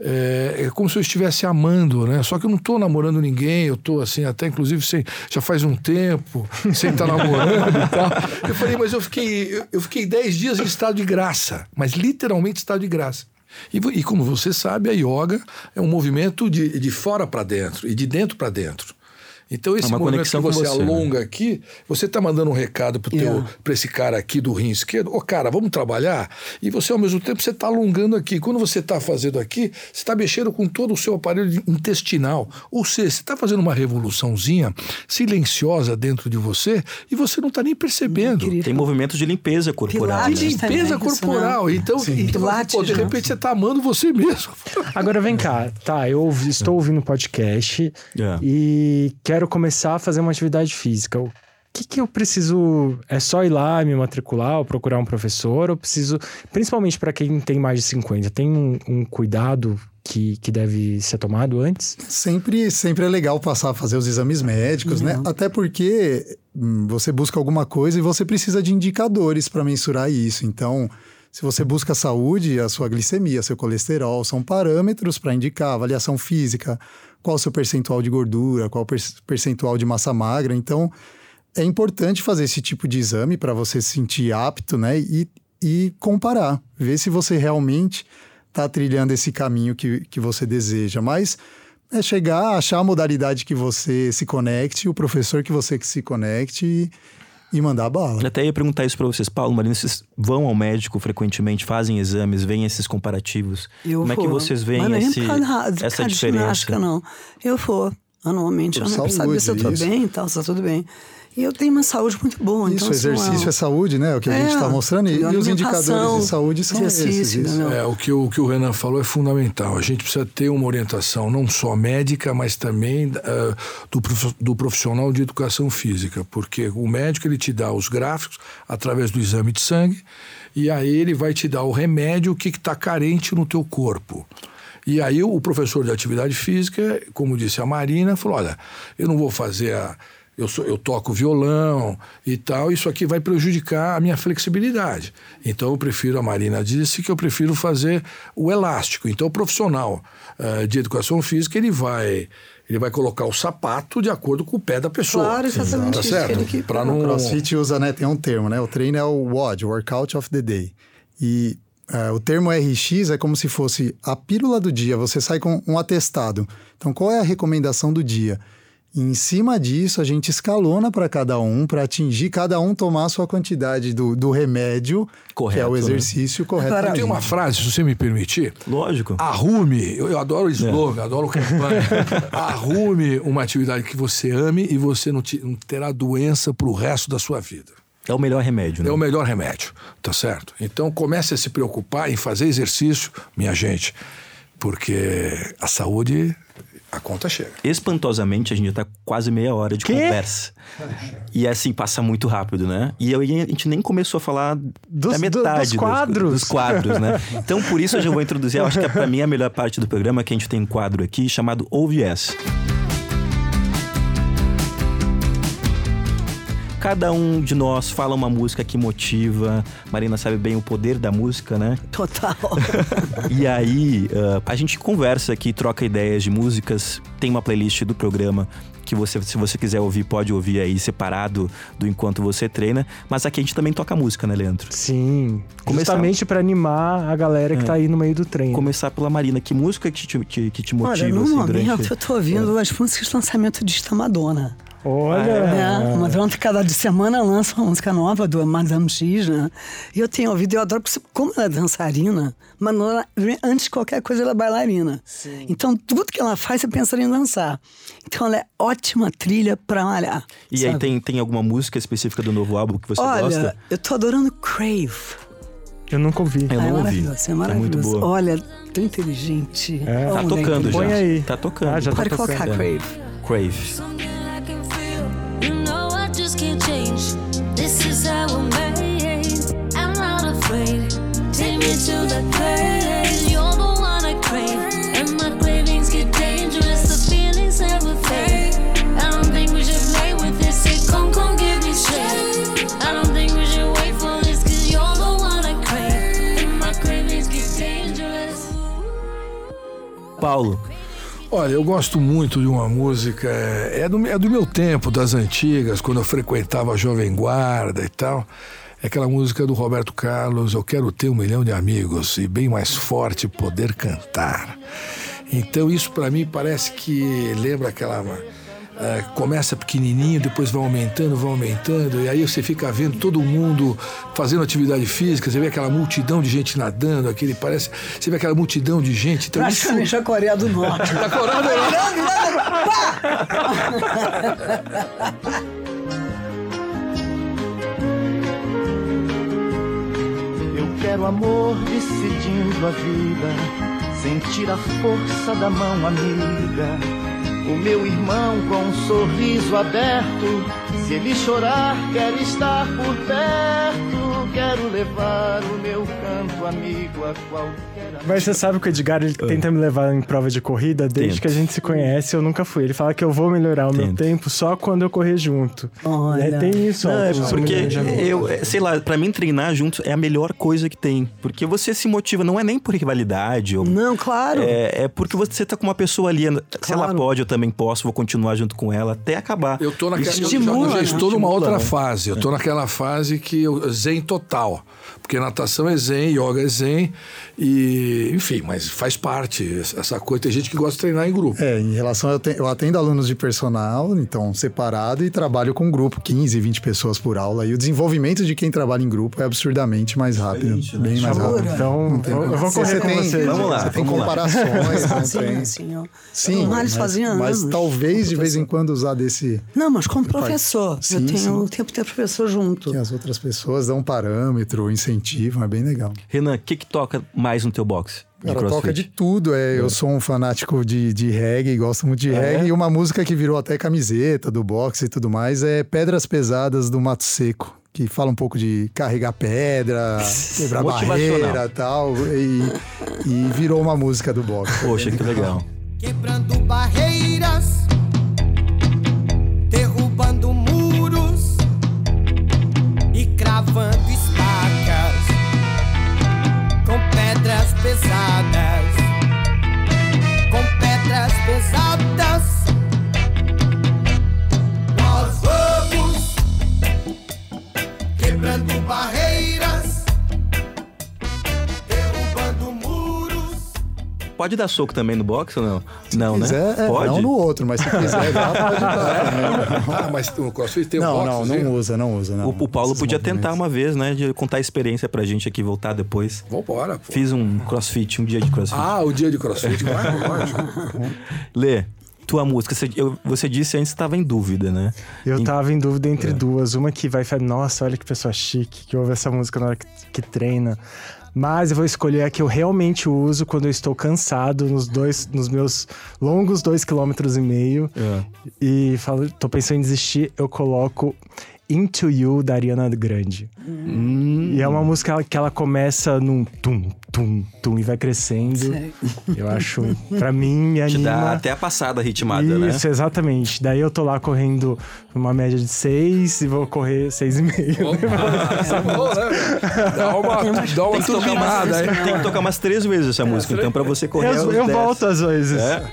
[SPEAKER 4] é, é como se eu estivesse amando, né? Só que eu não estou namorando ninguém, eu estou assim, até inclusive sem, já faz um tempo, sem estar namorando e tal. Eu falei, mas eu fiquei, eu- fiquei 10 dias em estado de graça, mas literalmente estado de graça. E, e como você sabe, a yoga é um movimento de, de fora para dentro e de dentro para dentro. Então, esse
[SPEAKER 2] uma
[SPEAKER 4] movimento que você,
[SPEAKER 2] você, né?
[SPEAKER 4] alonga aqui, você está mandando um recado para
[SPEAKER 3] Yeah.
[SPEAKER 4] esse cara aqui do rim esquerdo, ô cara, vamos trabalhar. E você, ao mesmo tempo, você está alongando aqui. Quando você está fazendo aqui, você está mexendo com todo o seu aparelho intestinal. Ou seja, você está fazendo uma revoluçãozinha silenciosa dentro de você e você não está nem percebendo.
[SPEAKER 3] Incrível.
[SPEAKER 2] Tem movimentos de limpeza corporal.
[SPEAKER 3] Pilates
[SPEAKER 2] né?
[SPEAKER 4] De limpeza
[SPEAKER 3] isso,
[SPEAKER 4] corporal.
[SPEAKER 3] né?
[SPEAKER 4] Então,
[SPEAKER 3] Sim.
[SPEAKER 4] então
[SPEAKER 3] Pilates,
[SPEAKER 4] pô, de
[SPEAKER 3] né?
[SPEAKER 4] repente você está amando você mesmo.
[SPEAKER 6] Agora vem cá, tá, eu estou ouvindo o podcast
[SPEAKER 2] É.
[SPEAKER 6] e quero começar a fazer uma atividade física. O que, que eu preciso? É só ir lá me matricular ou procurar um professor? Ou preciso, principalmente para quem tem mais de 50, tem um, um cuidado que, que deve ser tomado antes?
[SPEAKER 5] Sempre, sempre é legal passar a fazer os exames médicos, né? Até porque hum, você busca alguma coisa e você precisa de indicadores para mensurar isso. Então, se você busca saúde, a sua glicemia, seu colesterol, são parâmetros para indicar avaliação física, qual o seu percentual de gordura, qual o per- percentual de massa magra. Então, é importante fazer esse tipo de exame para você se sentir apto, né? E, e comparar, ver se você realmente está trilhando esse caminho que, que você deseja. Mas é chegar, achar a modalidade que você se conecte, o professor que você se conecte e, mandar a bala.
[SPEAKER 2] Eu até ia perguntar isso para vocês, Paulo, Marina, vocês vão ao médico frequentemente, fazem exames, veem esses comparativos?
[SPEAKER 3] Eu
[SPEAKER 2] Como é que
[SPEAKER 3] vou.
[SPEAKER 2] vocês veem
[SPEAKER 3] Mas não é
[SPEAKER 2] esse, essa
[SPEAKER 3] de
[SPEAKER 2] diferença?
[SPEAKER 3] ginástica, não. Eu vou anualmente, eu não saber se eu tô
[SPEAKER 5] saúde, isso.
[SPEAKER 3] bem e tal, se tá tudo bem. E eu tenho uma saúde muito boa.
[SPEAKER 5] Isso,
[SPEAKER 3] então, assim,
[SPEAKER 5] exercício
[SPEAKER 3] não
[SPEAKER 5] é saúde, né? O que a gente está mostrando. E, e os indicadores de saúde são esses.
[SPEAKER 4] É, o que o, que o Renan falou é fundamental. A gente precisa ter uma orientação não só médica, mas também eh, do, prof- do profissional de educação física, porque o médico ele te dá os gráficos através do exame de sangue e aí ele vai te dar o remédio o que está carente no teu corpo. E aí o professor de atividade física, como disse a Marina, falou: olha, eu não vou fazer a eu, sou, eu toco violão e tal, isso aqui vai prejudicar a minha flexibilidade. Então eu prefiro, a Marina disse que eu prefiro fazer o elástico. Então o profissional eh, de educação física, ele vai, ele vai colocar o sapato de acordo com o pé da pessoa.
[SPEAKER 3] Claro, exatamente
[SPEAKER 4] Tá
[SPEAKER 3] isso,
[SPEAKER 4] certo?
[SPEAKER 3] que-
[SPEAKER 4] Pra
[SPEAKER 5] O
[SPEAKER 4] não...
[SPEAKER 5] CrossFit usa, né? Tem um termo, né? O treino é o WOD, Workout of the Day. E é, o termo RX é como se fosse a pílula do dia. Você sai com um atestado. Então, qual é a recomendação do dia? E em cima disso, a gente escalona para cada um, para atingir cada um tomar a sua quantidade do, do remédio, que é
[SPEAKER 2] Correto,
[SPEAKER 5] o
[SPEAKER 2] né?
[SPEAKER 5] exercício corretamente.
[SPEAKER 4] Tem uma frase, se você me permitir,
[SPEAKER 2] Lógico.
[SPEAKER 4] Arrume, eu, eu adoro o slogan, adoro campanha. <laughs> Arrume uma atividade que você ame e você não, te- não terá doença pro resto da sua vida.
[SPEAKER 2] É o melhor remédio, né?
[SPEAKER 4] É o melhor remédio, tá certo? Então comece a se preocupar em fazer exercício, minha gente, porque a saúde, a conta chega.
[SPEAKER 2] Espantosamente, a gente já tá quase meia hora de
[SPEAKER 6] Quê?
[SPEAKER 2] conversa. E assim, passa muito rápido, né? E eu- a gente nem começou a falar
[SPEAKER 6] Dos-
[SPEAKER 2] da
[SPEAKER 6] do-
[SPEAKER 2] metade
[SPEAKER 6] dos quadros.
[SPEAKER 2] dos quadros, né? Então, por isso, eu vou introduzir, eu acho que é pra mim a melhor parte do programa, que a gente tem um quadro aqui chamado Ouve Yes. Cada um de nós fala uma música que motiva. Marina sabe bem o poder da música, né?
[SPEAKER 3] Total. <laughs>
[SPEAKER 2] E aí, ah, a gente conversa aqui, troca ideias de músicas. Tem uma playlist do programa que você, se você quiser ouvir, pode ouvir aí separado do enquanto você treina. Mas aqui a gente também toca música, né, Leandro?
[SPEAKER 6] Sim.
[SPEAKER 2] Começar-
[SPEAKER 6] Justamente pra animar a galera que tá aí no meio do treino.
[SPEAKER 2] Começar pela Marina. Que música que te, que, que te motiva,
[SPEAKER 3] Olha, no
[SPEAKER 2] assim,
[SPEAKER 3] momento
[SPEAKER 2] durante...
[SPEAKER 3] eu tô ouvindo as músicas de lançamento de Madonna.
[SPEAKER 6] Olha.
[SPEAKER 3] É, mas ontem, cada de semana lança uma música nova do Madame X, né? E eu tenho ouvido, eu adoro, porque como ela é dançarina, Madonna, antes de qualquer coisa, ela é bailarina. Então, tudo que ela faz, você pensa em dançar. Então, ela é ótima trilha pra malhar.
[SPEAKER 2] E aí
[SPEAKER 3] sabe?
[SPEAKER 2] tem, tem alguma música específica do novo álbum que você
[SPEAKER 3] Olha,
[SPEAKER 2] gosta?
[SPEAKER 3] eu tô adorando Crave.
[SPEAKER 6] Eu nunca ouvi.
[SPEAKER 2] Eu
[SPEAKER 3] Ah,
[SPEAKER 2] não
[SPEAKER 3] é
[SPEAKER 2] ouvi.
[SPEAKER 3] maravilhoso, é maravilhoso.
[SPEAKER 2] muito boa.
[SPEAKER 3] Olha, tão inteligente.
[SPEAKER 6] É.
[SPEAKER 2] Tá tocando já.
[SPEAKER 6] Põe aí.
[SPEAKER 2] Tá tocando.
[SPEAKER 6] Ah, já tá
[SPEAKER 3] Pode
[SPEAKER 6] tocando.
[SPEAKER 3] colocar
[SPEAKER 2] É.
[SPEAKER 3] Crave.
[SPEAKER 2] Crave.
[SPEAKER 7] You know I just can't change. This is how made. I'm not afraid. Take me to the place. You're I crave. And my cravings get dangerous. The feelings never fade. I don't think we should play with this. Say, come, come, give me straight. I don't think we should wait for this. Cause you're the one crave. And my cravings get dangerous.
[SPEAKER 2] Paulo,
[SPEAKER 4] Olha, eu gosto muito de uma música, é é do, é do meu tempo, das antigas, quando eu frequentava a Jovem Guarda e tal. É aquela música do Roberto Carlos, Eu Quero Ter Um Milhão de Amigos e bem mais forte poder cantar. Então isso para mim parece que lembra aquela... é, começa pequenininho, depois vai aumentando, vai aumentando, e aí você fica vendo todo mundo fazendo atividade física, você vê aquela multidão de gente nadando, aquele parece, você vê aquela multidão de gente. Então isso,
[SPEAKER 3] Praticamente a Coreia do Norte.
[SPEAKER 4] Tá corando aí?
[SPEAKER 8] Eu quero amor decidindo a vida, sentir a força da mão amiga. O meu irmão com um sorriso aberto, se ele chorar, quero estar por perto. Quero levar o meu canto amigo a qualquer
[SPEAKER 6] Mas você sabe que o Edgar ele tenta me levar em prova de corrida desde
[SPEAKER 2] Tento.
[SPEAKER 6] que a gente se conhece, eu nunca fui. Ele fala que eu vou melhorar o meu
[SPEAKER 2] Tento.
[SPEAKER 6] tempo só quando eu correr junto.
[SPEAKER 3] Olha.
[SPEAKER 6] É, tem isso,
[SPEAKER 2] Não,
[SPEAKER 6] ó,
[SPEAKER 2] é porque eu, é, sei lá, pra mim treinar juntos é a melhor coisa que tem. Porque você se motiva, não é nem por rivalidade ou.
[SPEAKER 3] Não, claro.
[SPEAKER 2] É, é porque você tá com uma pessoa ali. Se ela
[SPEAKER 3] Claro.
[SPEAKER 2] pode, eu também posso, vou continuar junto com ela até acabar.
[SPEAKER 4] Eu tô naquela. eu já-
[SPEAKER 3] Estimula,
[SPEAKER 4] eu já
[SPEAKER 3] né?
[SPEAKER 4] estou numa
[SPEAKER 2] Estimula,
[SPEAKER 4] outra
[SPEAKER 2] né?
[SPEAKER 4] fase. Eu tô naquela fase que eu zen total. Porque natação é zen, yoga é zen, e, enfim, mas faz parte essa coisa. Tem gente que gosta de treinar em grupo.
[SPEAKER 5] É, em relação eu, te- eu atendo alunos de personal, então separado, e trabalho com grupo, 15, 20 pessoas por aula. E o desenvolvimento de quem trabalha em grupo é absurdamente mais rápido, bem mais rápido.
[SPEAKER 6] Então, eu eu vou
[SPEAKER 5] Você
[SPEAKER 6] correr com
[SPEAKER 5] tem-
[SPEAKER 6] você.
[SPEAKER 2] Vamos lá,
[SPEAKER 5] Você tem comparações, <laughs> não
[SPEAKER 3] Sozinho,
[SPEAKER 5] tem?
[SPEAKER 3] assim, ó.
[SPEAKER 5] Sim,
[SPEAKER 3] Mas
[SPEAKER 5] mas,
[SPEAKER 3] fazia
[SPEAKER 5] mas
[SPEAKER 3] anos.
[SPEAKER 5] talvez de vez em quando usar desse
[SPEAKER 3] Não, mas como professor.
[SPEAKER 5] Sim,
[SPEAKER 3] eu tenho
[SPEAKER 5] sim.
[SPEAKER 3] o tempo de ter professor junto.
[SPEAKER 5] que as outras pessoas dão um parâmetro, incentivam, é bem legal.
[SPEAKER 2] Renan, o que, que toca mais no teu box? de
[SPEAKER 5] Cara,
[SPEAKER 2] crossfit?
[SPEAKER 5] toca de tudo. É, Eu sou um fanático de, de reggae, gosto muito de reggae. E uma música que virou até camiseta do boxe e tudo mais é Pedras Pesadas do Mato Seco. Que fala um pouco de carregar pedra, <laughs> quebrar barreira e tal. E, virou uma música do boxe.
[SPEAKER 2] Poxa, que legal.
[SPEAKER 9] quebrando barreiras, derrubando muros e cravando com pedras pesadas, com pedras pesadas.
[SPEAKER 2] Pode dar soco também no box ou não? não,
[SPEAKER 5] Se quiser,
[SPEAKER 2] né?
[SPEAKER 5] é,
[SPEAKER 2] Pode?
[SPEAKER 5] não no outro, mas se quiser, dá, pode <laughs> dar. Né?
[SPEAKER 4] Ah, mas o CrossFit tem um
[SPEAKER 5] Não,
[SPEAKER 4] box,
[SPEAKER 5] não,
[SPEAKER 4] assim?
[SPEAKER 5] não usa, não usa. Não.
[SPEAKER 2] O, o Paulo podia tentar uma vez, né? De contar a experiência pra gente aqui, voltar depois.
[SPEAKER 4] Vambora, pô.
[SPEAKER 2] Fiz um crossfit, um dia de crossfit.
[SPEAKER 4] Ah, o dia de CrossFit, claro, <laughs> lógico.
[SPEAKER 2] Lê, tua música, você, eu- você disse antes que estava em dúvida, né?
[SPEAKER 6] Eu
[SPEAKER 2] Em-
[SPEAKER 6] tava em dúvida entre duas. Uma que vai falar, nossa, olha que pessoa chique, que ouve essa música na hora que, que treina. Mas eu vou escolher a que eu realmente uso quando eu estou cansado nos dois, nos meus longos dois quilômetros e meio.
[SPEAKER 2] É.
[SPEAKER 6] E falo, tô pensando em desistir, eu coloco Into You da Ariana Grande. E é uma música que ela começa num tum, tum, tum e vai crescendo.
[SPEAKER 3] Sei.
[SPEAKER 6] Eu acho, pra mim, me
[SPEAKER 2] Te
[SPEAKER 6] anima.
[SPEAKER 2] dá até a passada ritmada, né?
[SPEAKER 6] Isso, exatamente. Daí eu tô lá correndo uma média de seis e vou correr seis e meio.
[SPEAKER 4] Tá bom, né? Dá uma, dá uma
[SPEAKER 2] Tem que, tocar umas, tem que tocar umas três vezes essa música, então, pra você correr
[SPEAKER 6] Eu,
[SPEAKER 2] os
[SPEAKER 6] eu
[SPEAKER 2] dez.
[SPEAKER 6] volto às vezes.
[SPEAKER 2] É?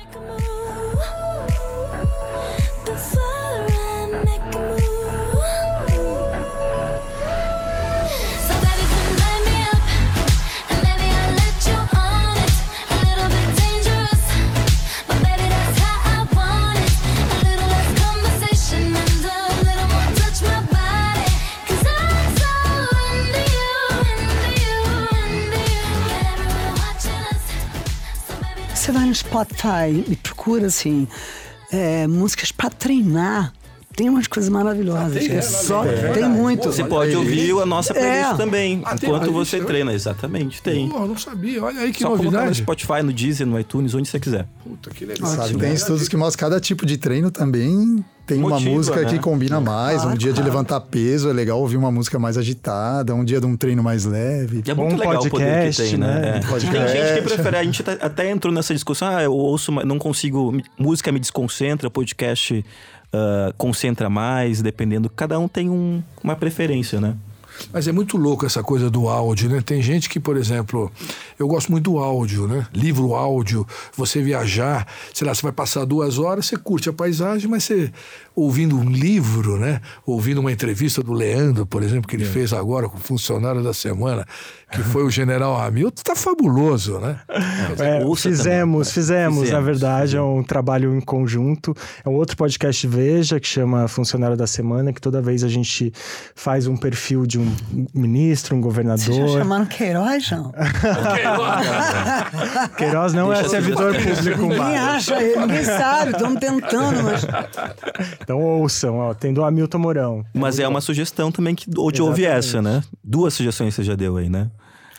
[SPEAKER 3] Spotify e procura assim é, músicas pra treinar. Tem umas coisas maravilhosas.
[SPEAKER 4] tem,
[SPEAKER 3] é
[SPEAKER 4] é,
[SPEAKER 3] só,
[SPEAKER 4] é
[SPEAKER 3] tem muito.
[SPEAKER 2] Você pode ouvir a nossa playlist
[SPEAKER 3] É.
[SPEAKER 2] também,
[SPEAKER 4] Ah, tem
[SPEAKER 2] enquanto você treina. Exatamente, tem.
[SPEAKER 4] Pô, não sabia. Olha aí que
[SPEAKER 2] Só colocar no
[SPEAKER 4] novidade.
[SPEAKER 2] Spotify, no Deezer, no iTunes, onde você quiser.
[SPEAKER 4] Puta, que legal.
[SPEAKER 5] Sabe, tem estudos que mostram que cada tipo de treino também tem uma
[SPEAKER 2] Motiva,
[SPEAKER 5] música
[SPEAKER 2] né?
[SPEAKER 5] que combina mais. um
[SPEAKER 3] Claro,
[SPEAKER 5] dia de
[SPEAKER 3] claro.
[SPEAKER 5] levantar peso é legal ouvir uma música mais agitada, um dia de um treino mais leve.
[SPEAKER 2] E é
[SPEAKER 6] Bom
[SPEAKER 2] muito legal o poder que
[SPEAKER 6] podcast,
[SPEAKER 2] tem, né?
[SPEAKER 6] né?
[SPEAKER 2] É. Tem
[SPEAKER 5] Podcast.
[SPEAKER 2] gente que prefere, a gente tá- até entrou nessa discussão, ah, eu ouço, mas não consigo, música me desconcentra, podcast ah, concentra mais, dependendo, cada um tem um- uma preferência, né?
[SPEAKER 4] Mas é muito louco essa coisa do áudio, né? Tem gente que, por exemplo, eu gosto muito do áudio, né? Livro áudio, você viajar, sei lá, você vai passar duas horas, você curte a paisagem, mas você ouvindo um livro, né? Ouvindo uma entrevista do Leandro, por exemplo, que ele fez agora com o funcionário da semana, que foi o <laughs> general Hamilton, tá fabuloso, né?
[SPEAKER 6] É,
[SPEAKER 2] ouça
[SPEAKER 6] fizemos,
[SPEAKER 2] também.
[SPEAKER 6] fizemos, Na
[SPEAKER 2] Fizemos,
[SPEAKER 6] verdade, é um trabalho em conjunto. É um outro podcast Veja, que chama Funcionário da Semana, que toda vez a gente faz um perfil de um ministro, um
[SPEAKER 3] Vocês já
[SPEAKER 6] governador.
[SPEAKER 3] chamaram Queiroz, não? <laughs>
[SPEAKER 6] Queiroz não
[SPEAKER 2] Deixa
[SPEAKER 6] é servidor público
[SPEAKER 3] Ninguém acha ele, ninguém sabe, estamos tentando, mas. <laughs>
[SPEAKER 6] Então ouçam, ó, tem do Hamilton Mourão.
[SPEAKER 2] Mas é uma sugestão também que onde houve
[SPEAKER 6] Exatamente.
[SPEAKER 2] essa, né? Duas sugestões você já deu aí, né?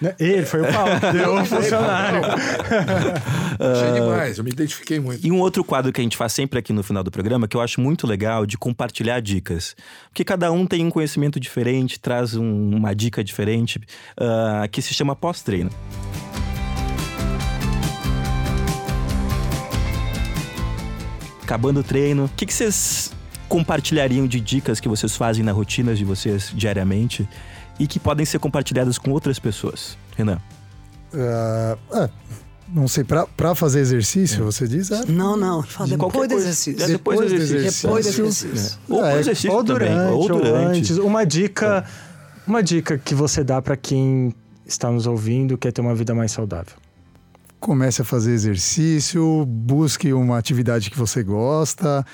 [SPEAKER 6] Né? Ele foi o Paulo, <laughs> deu o funcionário. <laughs>
[SPEAKER 4] Achei demais, eu me identifiquei muito.
[SPEAKER 2] E um outro quadro que a gente faz sempre aqui no final do programa, que eu acho muito legal, de compartilhar dicas. Porque cada um tem um conhecimento diferente, traz um- uma dica diferente, ah, que se chama pós-treino. Acabando o treino, o que, que vocês compartilhariam de dicas que vocês fazem na rotina de vocês diariamente e que podem ser compartilhadas com outras pessoas? Renan.
[SPEAKER 5] Ah, ah, não sei, pra, pra fazer exercício, você diz? Ah,
[SPEAKER 3] Não, não, fala
[SPEAKER 2] De
[SPEAKER 3] depois do exercício.
[SPEAKER 2] É depois do exercício.
[SPEAKER 3] Depois do exercício.
[SPEAKER 2] Ou
[SPEAKER 5] É,
[SPEAKER 2] exercício
[SPEAKER 6] ou
[SPEAKER 2] também,
[SPEAKER 6] durante,
[SPEAKER 2] ou
[SPEAKER 6] ou
[SPEAKER 2] durante.
[SPEAKER 6] antes. Uma dica, Uma dica que você dá para quem está nos ouvindo quer ter uma vida mais saudável.
[SPEAKER 5] Comece a fazer exercício, busque uma atividade que você gosta.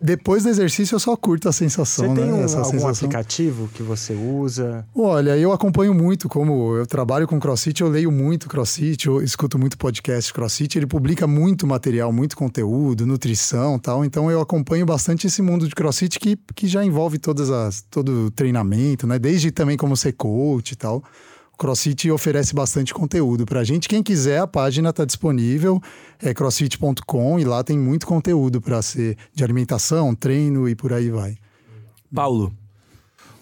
[SPEAKER 5] Depois do exercício, eu só curto a sensação,
[SPEAKER 6] Você tem
[SPEAKER 5] né?
[SPEAKER 6] um-
[SPEAKER 5] Essa
[SPEAKER 6] algum
[SPEAKER 5] sensação.
[SPEAKER 6] aplicativo que você usa?
[SPEAKER 5] Olha, eu acompanho muito, como eu trabalho com CrossFit, eu leio muito CrossFit, eu escuto muito podcast CrossFit, ele publica muito material, muito conteúdo, nutrição tal, então eu acompanho bastante esse mundo de CrossFit que, que já envolve todas as, todo o treinamento, né? Desde também como ser coach e tal. O CrossFit oferece bastante conteúdo pra gente. Quem quiser, a página está disponível, é crossfit.com e lá tem muito conteúdo para ser de alimentação, treino e por aí vai.
[SPEAKER 2] Paulo,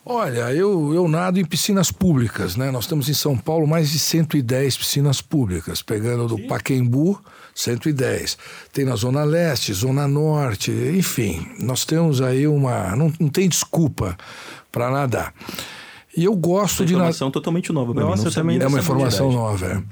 [SPEAKER 4] Olha, eu, eu nado em piscinas públicas, né? Nós temos em São Paulo mais de 110 piscinas públicas, pegando do Paquembu, 110. Tem na Zona Leste, Zona Norte, enfim, nós temos aí uma. Não, não tem desculpa para nadar. E eu gosto de nadar.
[SPEAKER 2] informação totalmente nova pra mim.
[SPEAKER 6] Nossa,
[SPEAKER 2] Não
[SPEAKER 6] eu também
[SPEAKER 4] É uma informação nova, é.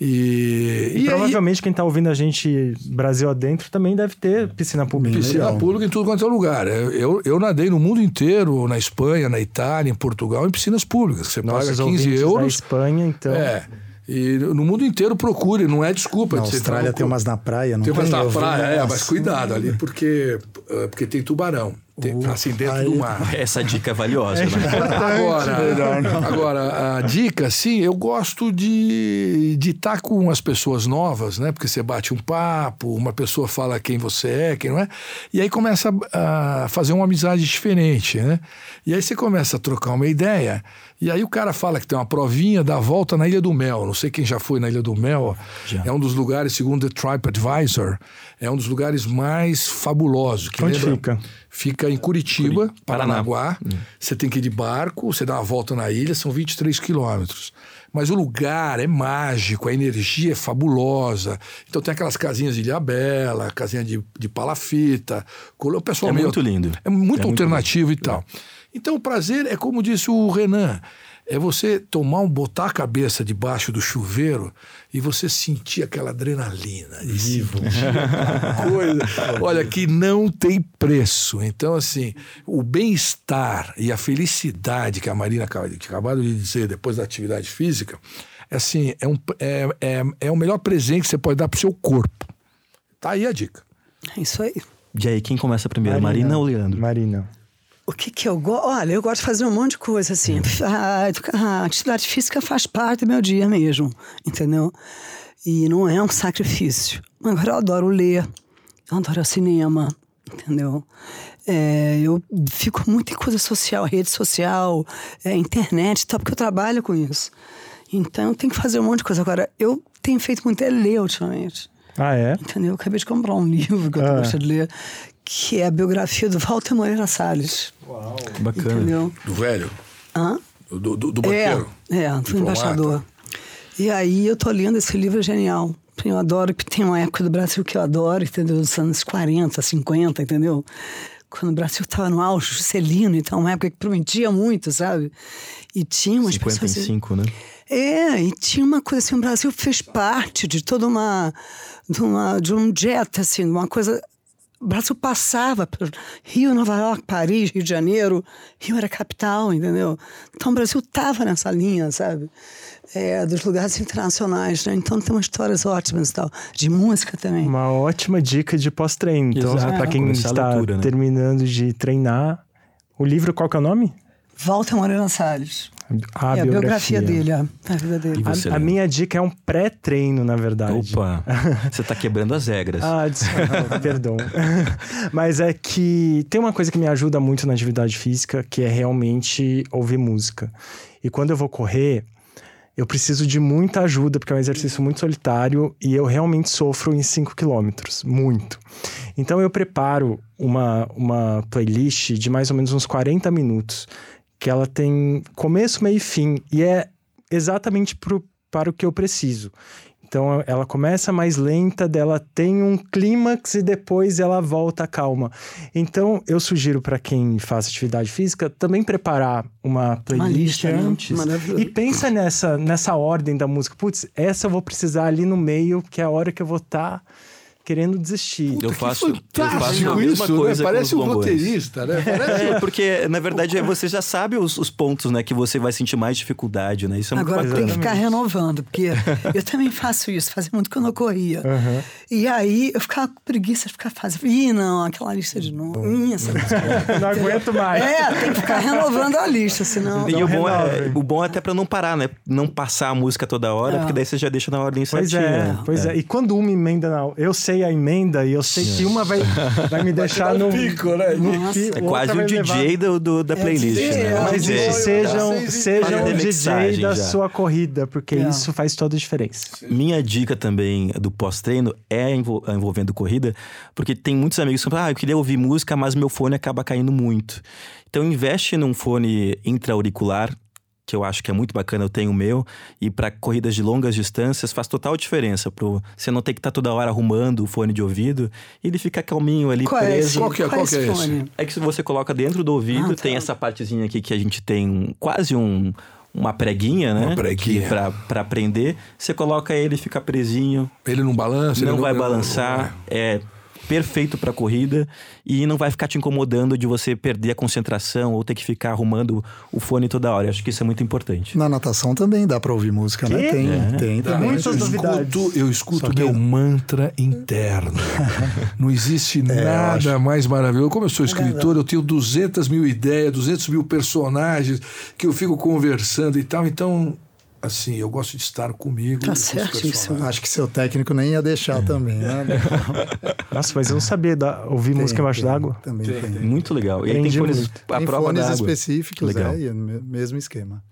[SPEAKER 4] E,
[SPEAKER 6] E,
[SPEAKER 4] e aí,
[SPEAKER 6] provavelmente quem tá ouvindo a gente Brasil adentro também deve ter piscina pública.
[SPEAKER 4] Piscina
[SPEAKER 5] Legal.
[SPEAKER 4] pública em tudo quanto é lugar. Eu, eu, eu nadei no mundo inteiro, na Espanha, na Itália, em Portugal, em piscinas públicas. Você
[SPEAKER 6] Nossos
[SPEAKER 4] paga 15
[SPEAKER 6] ouvintes da
[SPEAKER 4] euros.
[SPEAKER 6] Espanha, então.
[SPEAKER 4] É. E no mundo inteiro procure, não é desculpa.
[SPEAKER 5] Na
[SPEAKER 4] de
[SPEAKER 5] Austrália tem umas na praia, não
[SPEAKER 4] Tem
[SPEAKER 5] tem?
[SPEAKER 4] umas na praia, é, mas cuidado ali, porque, eh, porque tem tubarão. Assim, dentro
[SPEAKER 5] aí-
[SPEAKER 4] do mar. <laughs>
[SPEAKER 2] Essa dica é valiosa, né? <laughs>
[SPEAKER 4] Agora, agora, a dica, sim, eu gosto de de estar com as pessoas novas, né? Porque você bate um papo, uma pessoa fala quem você é, quem não é, e aí começa a fazer uma amizade diferente, né? E aí você começa a trocar uma ideia, e aí o cara fala que tem uma provinha da volta na Ilha do Mel. Não sei quem já foi na Ilha do Mel. É um dos lugares, segundo The TripAdvisor, é um dos lugares mais fabulosos. Que
[SPEAKER 6] Onde
[SPEAKER 4] lembra-
[SPEAKER 6] fica?
[SPEAKER 4] Fica em Curitiba,
[SPEAKER 2] Curi- Paraná.
[SPEAKER 4] Paranaguá. Você tem que ir de barco, você dá uma volta na ilha, são 23 quilômetros. Mas o lugar é mágico, a energia é fabulosa. Então tem aquelas casinhas de Ilhabela, casinha de, de palafita. O pessoal
[SPEAKER 2] É
[SPEAKER 4] meio-
[SPEAKER 2] muito lindo.
[SPEAKER 4] É muito
[SPEAKER 2] É muito
[SPEAKER 4] alternativo e tal. Então o prazer é como disse o Renan. É você tomar um, botar a cabeça debaixo do chuveiro e você sentir aquela adrenalina. aquela coisa. <laughs> Olha, que não tem preço. Então, assim, o bem-estar e a felicidade que a Marina acaba- que acabaram de dizer depois da atividade física, é assim, é, um, é, é, é o melhor presente que você pode dar pro seu corpo. Tá aí a dica.
[SPEAKER 3] É isso aí.
[SPEAKER 2] E aí, quem começa primeiro, Marina, ou Leandro?
[SPEAKER 6] Marina.
[SPEAKER 3] O que que eu gosto? Olha, eu gosto de fazer um monte de coisa, assim. A, educa- a atividade física faz parte do meu dia mesmo, entendeu? E não é um sacrifício. Agora, eu adoro ler, eu adoro cinema, entendeu? É, eu fico muito em coisa social, rede social, é, internet tal, porque eu trabalho com isso. Então, eu tenho que fazer um monte de coisa. Agora, eu tenho feito muito é ler ultimamente.
[SPEAKER 6] Ah, é?
[SPEAKER 3] Entendeu? Eu acabei de comprar um <laughs> livro que eu
[SPEAKER 6] Ah.
[SPEAKER 3] gosto de ler, que é a biografia do Walter Moreira Salles.
[SPEAKER 2] Que bacana.
[SPEAKER 3] Entendeu?
[SPEAKER 4] Do velho,
[SPEAKER 3] Hã?
[SPEAKER 4] do, do, do
[SPEAKER 3] É,
[SPEAKER 4] banqueiro.
[SPEAKER 3] é, do
[SPEAKER 4] diplomata.
[SPEAKER 3] embaixador. E aí eu tô lendo esse livro é genial. Eu adoro que tem uma época do Brasil que eu adoro, entendeu? Dos anos 40, 50, entendeu? Quando o Brasil estava no auge, Juscelino, então uma época que prometia muito, sabe? E tinha umas pessoas...
[SPEAKER 2] 55, né?
[SPEAKER 3] É, e tinha uma coisa assim, o Brasil fez parte de toda uma. de, uma, de um jet, assim, uma coisa. O Brasil passava por Rio, Nova York, Paris, Rio de Janeiro. Rio era a capital, entendeu? Então o Brasil estava nessa linha, sabe? É, dos lugares internacionais, né? Então tem umas histórias ótimas e tal. De música também.
[SPEAKER 6] Uma ótima dica de pós-treino. Então, para quem está
[SPEAKER 2] leitura, né?
[SPEAKER 6] terminando de treinar, o livro qual que é o nome?
[SPEAKER 3] Walter Moreira Salles.
[SPEAKER 6] A
[SPEAKER 3] é a biografia dele, é. A vida dele.
[SPEAKER 2] Você,
[SPEAKER 6] A, a minha dica é um pré-treino, na verdade.
[SPEAKER 2] Opa, <laughs> você tá quebrando as regras.
[SPEAKER 6] Ah, desculpa, <laughs> perdão. <laughs> Mas é que tem uma coisa que me ajuda muito na atividade física, que é realmente ouvir música. E quando eu vou correr, eu preciso de muita ajuda, porque é um exercício muito solitário e eu realmente sofro em 5 quilômetros, muito. Então eu preparo uma, uma playlist de mais ou menos uns 40 minutos, que ela tem começo, meio e fim, e é exatamente pro, para o que eu preciso. Então ela começa mais lenta, dela tem um clímax e depois ela volta calma. Então eu sugiro para quem faz atividade física também preparar uma playlist
[SPEAKER 3] lista, né?
[SPEAKER 6] antes e pensa nessa nessa ordem da música. Putz, essa eu vou precisar ali no meio, que é a hora que eu vou estar querendo desistir.
[SPEAKER 2] Eu faço, eu faço a mesma
[SPEAKER 4] isso,
[SPEAKER 2] coisa
[SPEAKER 4] né? Parece
[SPEAKER 2] com
[SPEAKER 4] um roteirista, né? <laughs> Parece
[SPEAKER 2] É, porque na verdade é, você já sabe os, os pontos, né, que você vai sentir mais dificuldade, né? Isso é
[SPEAKER 3] Agora tem que ficar renovando, porque <laughs> eu também faço isso, fazia muito que eu não corria. E aí eu ficava com preguiça de ficar fazendo. Ih, não, aquela lista de novo. Ih, essa. <laughs>
[SPEAKER 6] Não aguento mais.
[SPEAKER 3] É, tem que ficar renovando a lista, senão.
[SPEAKER 2] E o bom, é, o bom é até pra não parar, né? Não passar a música toda hora,
[SPEAKER 3] É.
[SPEAKER 2] porque daí você já deixa na ordem
[SPEAKER 6] Pois
[SPEAKER 2] certinha.
[SPEAKER 6] é,
[SPEAKER 2] né?
[SPEAKER 6] pois é. E quando uma emenda na eu sei a emenda e eu sei que uma vai, vai me deixar no
[SPEAKER 4] pico, né?
[SPEAKER 6] no
[SPEAKER 3] Nossa.
[SPEAKER 6] pi-
[SPEAKER 2] É quase o
[SPEAKER 6] levar-
[SPEAKER 2] DJ do, do- da playlist,
[SPEAKER 3] DJ,
[SPEAKER 2] né?
[SPEAKER 3] é,
[SPEAKER 6] Mas
[SPEAKER 2] DJ.
[SPEAKER 6] isso sejam, o DJ da
[SPEAKER 2] já.
[SPEAKER 6] sua corrida, porque
[SPEAKER 3] É.
[SPEAKER 6] isso faz toda a diferença.
[SPEAKER 2] Minha dica também do pós-treino é envol- envolvendo corrida, porque tem muitos amigos que falam, ah, eu queria ouvir música, mas meu fone acaba caindo muito. Então investe num fone intra-auricular, que eu acho que é muito bacana, eu tenho o meu, e para corridas de longas distâncias faz total diferença. Pro, você não ter que estar toda hora arrumando o fone de ouvido, e ele fica calminho ali,
[SPEAKER 3] Qual é
[SPEAKER 2] preso.
[SPEAKER 3] esse?
[SPEAKER 4] Qual que é- qual
[SPEAKER 3] esse
[SPEAKER 4] que é esse?
[SPEAKER 3] fone?
[SPEAKER 2] É que se você coloca dentro do ouvido,
[SPEAKER 3] Ah, tá.
[SPEAKER 2] tem essa partezinha aqui que a gente tem um- quase um, uma preguinha, né?
[SPEAKER 4] Uma preguinha.
[SPEAKER 2] Pra, pra prender. Você coloca ele, fica presinho,
[SPEAKER 4] Ele não balança, ele
[SPEAKER 2] não vai balançar. É perfeito pra corrida e não vai ficar te incomodando de você perder a concentração ou ter que ficar arrumando o fone toda hora. Eu acho que isso é muito importante.
[SPEAKER 5] Na natação também dá pra ouvir música, né?
[SPEAKER 6] Quê?
[SPEAKER 5] Tem,
[SPEAKER 2] É.
[SPEAKER 5] tem também.
[SPEAKER 6] Muitas
[SPEAKER 4] eu
[SPEAKER 6] novidades.
[SPEAKER 4] escuto, eu escuto
[SPEAKER 5] que-
[SPEAKER 4] meu mantra interno. <laughs> Não existe
[SPEAKER 5] É,
[SPEAKER 4] nada
[SPEAKER 5] acho.
[SPEAKER 4] mais maravilhoso. Como eu sou escritor, eu tenho 200 mil ideias, 200 mil personagens que eu fico conversando e tal. Então, assim, eu gosto de estar comigo.
[SPEAKER 3] Tá
[SPEAKER 4] personagens.
[SPEAKER 5] Acho que seu técnico nem ia deixar também, né? <laughs>
[SPEAKER 6] Nossa, mas eu não sabia da- ouvir música embaixo
[SPEAKER 5] Tem,
[SPEAKER 6] d'água.
[SPEAKER 5] Também tem.
[SPEAKER 2] Muito legal. E aí tem fones
[SPEAKER 6] muito.
[SPEAKER 2] a
[SPEAKER 5] Tem
[SPEAKER 2] prova
[SPEAKER 5] fones específicos,
[SPEAKER 2] Legal.
[SPEAKER 5] é, é mesmo esquema.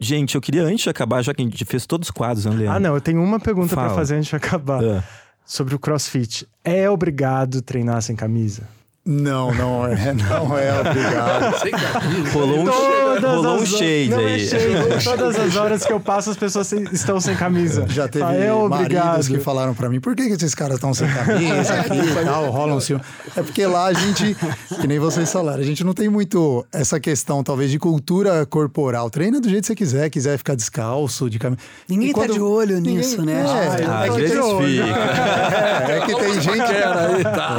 [SPEAKER 2] Gente, eu queria antes de acabar, já que a gente fez todos os quadros, né, Leandro?
[SPEAKER 6] Ah, não, eu tenho uma pergunta pra
[SPEAKER 2] Fala.
[SPEAKER 6] fazer antes de acabar.
[SPEAKER 2] Ah.
[SPEAKER 6] Sobre o crossfit. É obrigado treinar sem camisa?
[SPEAKER 5] Não, não é, não é obrigado.
[SPEAKER 4] Sem camisa.
[SPEAKER 2] Rolou um,
[SPEAKER 6] Todas
[SPEAKER 2] rolou um
[SPEAKER 6] as-
[SPEAKER 2] shade
[SPEAKER 6] não
[SPEAKER 2] aí.
[SPEAKER 6] É shade. <laughs> Todas as horas que eu passo, as pessoas estão sem camisa.
[SPEAKER 5] Já teve
[SPEAKER 6] Ah, é obrigado.
[SPEAKER 5] maridos que falaram pra mim, por que, que esses caras estão sem camisa <laughs> aqui e tal, rolam um ciúme. É porque lá a gente, que nem vocês falaram, a gente não tem muito essa questão, talvez, de cultura corporal. Treina do jeito que você quiser, quiser ficar descalço, de camisa.
[SPEAKER 3] Ninguém
[SPEAKER 5] E
[SPEAKER 3] tá de olho nisso, né?
[SPEAKER 5] É,
[SPEAKER 2] Ah,
[SPEAKER 5] é que
[SPEAKER 2] fica. <laughs>
[SPEAKER 5] É, é que tem gente,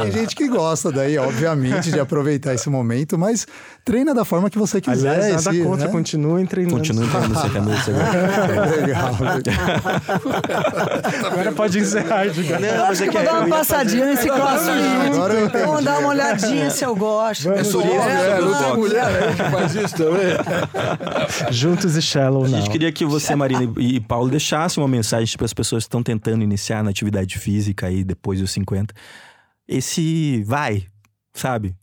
[SPEAKER 5] tem gente que gosta daí, obviamente, de aproveitar esse momento, mas treina da forma que você quiser.
[SPEAKER 6] Aliás, nada
[SPEAKER 5] esse,
[SPEAKER 6] contra,
[SPEAKER 5] né?
[SPEAKER 6] continuem treinando.
[SPEAKER 2] Continua entrando sem camisa.
[SPEAKER 5] Legal. <laughs>
[SPEAKER 6] Agora pode encerrar, Edgar.
[SPEAKER 2] Não,
[SPEAKER 3] Acho que vou dar uma passadinha nesse crossfit.
[SPEAKER 5] Agora.
[SPEAKER 3] Vamos dar uma olhadinha <laughs> se eu gosto.
[SPEAKER 4] É sobre isso,
[SPEAKER 3] É,
[SPEAKER 4] é, não tem
[SPEAKER 3] vamos.
[SPEAKER 4] mulher aí que faz isso também. <laughs>
[SPEAKER 6] Juntos e Shallow
[SPEAKER 2] A
[SPEAKER 6] não.
[SPEAKER 2] gente queria que você, Marina e e Paulo, deixassem uma mensagem para as pessoas que estão tentando iniciar na atividade física aí depois dos 50. Esse vai, sabe?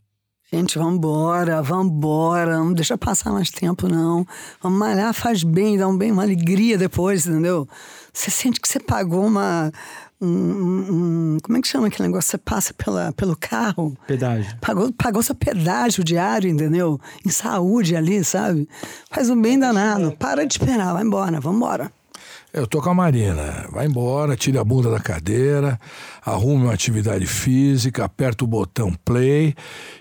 [SPEAKER 3] Gente, vambora, vambora. Não deixa passar mais tempo, não. Vamos malhar, faz bem, dá um bem, uma alegria depois, entendeu? Você sente que você pagou uma. Um, um- como é que chama aquele negócio? Você passa pela, pelo carro.
[SPEAKER 6] Pedágio.
[SPEAKER 3] Pagou, pagou seu pedágio diário, entendeu? Em saúde ali, sabe? Faz um bem danado. Para de esperar, vai embora, vambora.
[SPEAKER 4] Eu tô com a Marina. Vai embora, tire a bunda da cadeira, arrume uma atividade física, aperta o botão play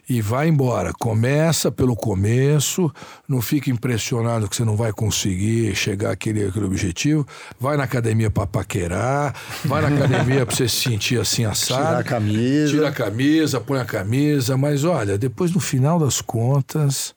[SPEAKER 4] e vai embora. Começa pelo começo, não fique impressionado que você não vai conseguir chegar àquele, àquele objetivo. Vai na academia pra paquerar, vai na academia pra você se sentir assim assado.
[SPEAKER 5] Tirar a camisa.
[SPEAKER 4] Tira a camisa, põe a camisa, mas olha, depois no final das contas,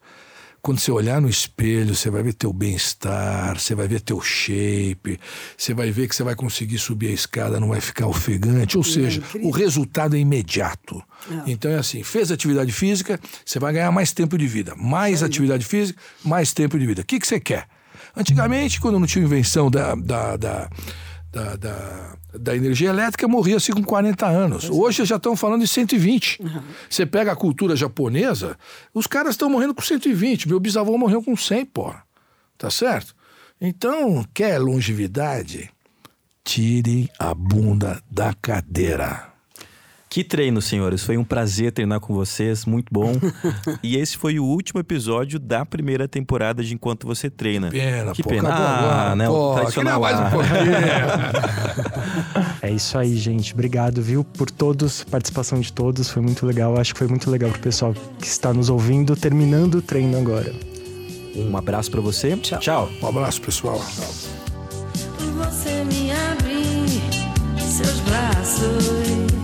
[SPEAKER 4] quando você olhar no espelho, você vai ver teu bem-estar, você vai ver teu shape, você vai ver que você vai conseguir subir a escada, não vai ficar ofegante, ou seja, o resultado é imediato. Então é assim, fez atividade física, você vai ganhar mais tempo de vida. Mais atividade física, mais tempo de vida. O que, que você quer? Antigamente, quando não tinha invenção da, da, da, da, da, da energia elétrica, morria-se com 40 anos. Hoje já estão falando de 120. Você pega a cultura japonesa, os caras estão morrendo com 120. Meu bisavô morreu com 100, pô. Tá certo? Então, quer longevidade? Tirem a bunda da cadeira.
[SPEAKER 2] Que treino, senhores. Foi um prazer treinar com vocês, muito bom. <laughs> e esse foi o último episódio da primeira temporada de Enquanto Você Treina.
[SPEAKER 4] Pena,
[SPEAKER 2] que
[SPEAKER 4] pô,
[SPEAKER 2] pena.
[SPEAKER 4] acabou
[SPEAKER 2] Ah,
[SPEAKER 4] agora.
[SPEAKER 2] né? o
[SPEAKER 4] Pô,
[SPEAKER 2] tradicional
[SPEAKER 4] queria mais um pouquinho.
[SPEAKER 6] É isso aí, gente. Obrigado, viu, por todos, participação de todos. Foi muito legal. Acho que foi muito legal pro pessoal que está nos ouvindo, terminando o treino agora.
[SPEAKER 2] Um abraço pra você. Tchau.
[SPEAKER 4] Um abraço, pessoal.
[SPEAKER 7] Você me abre seus braços.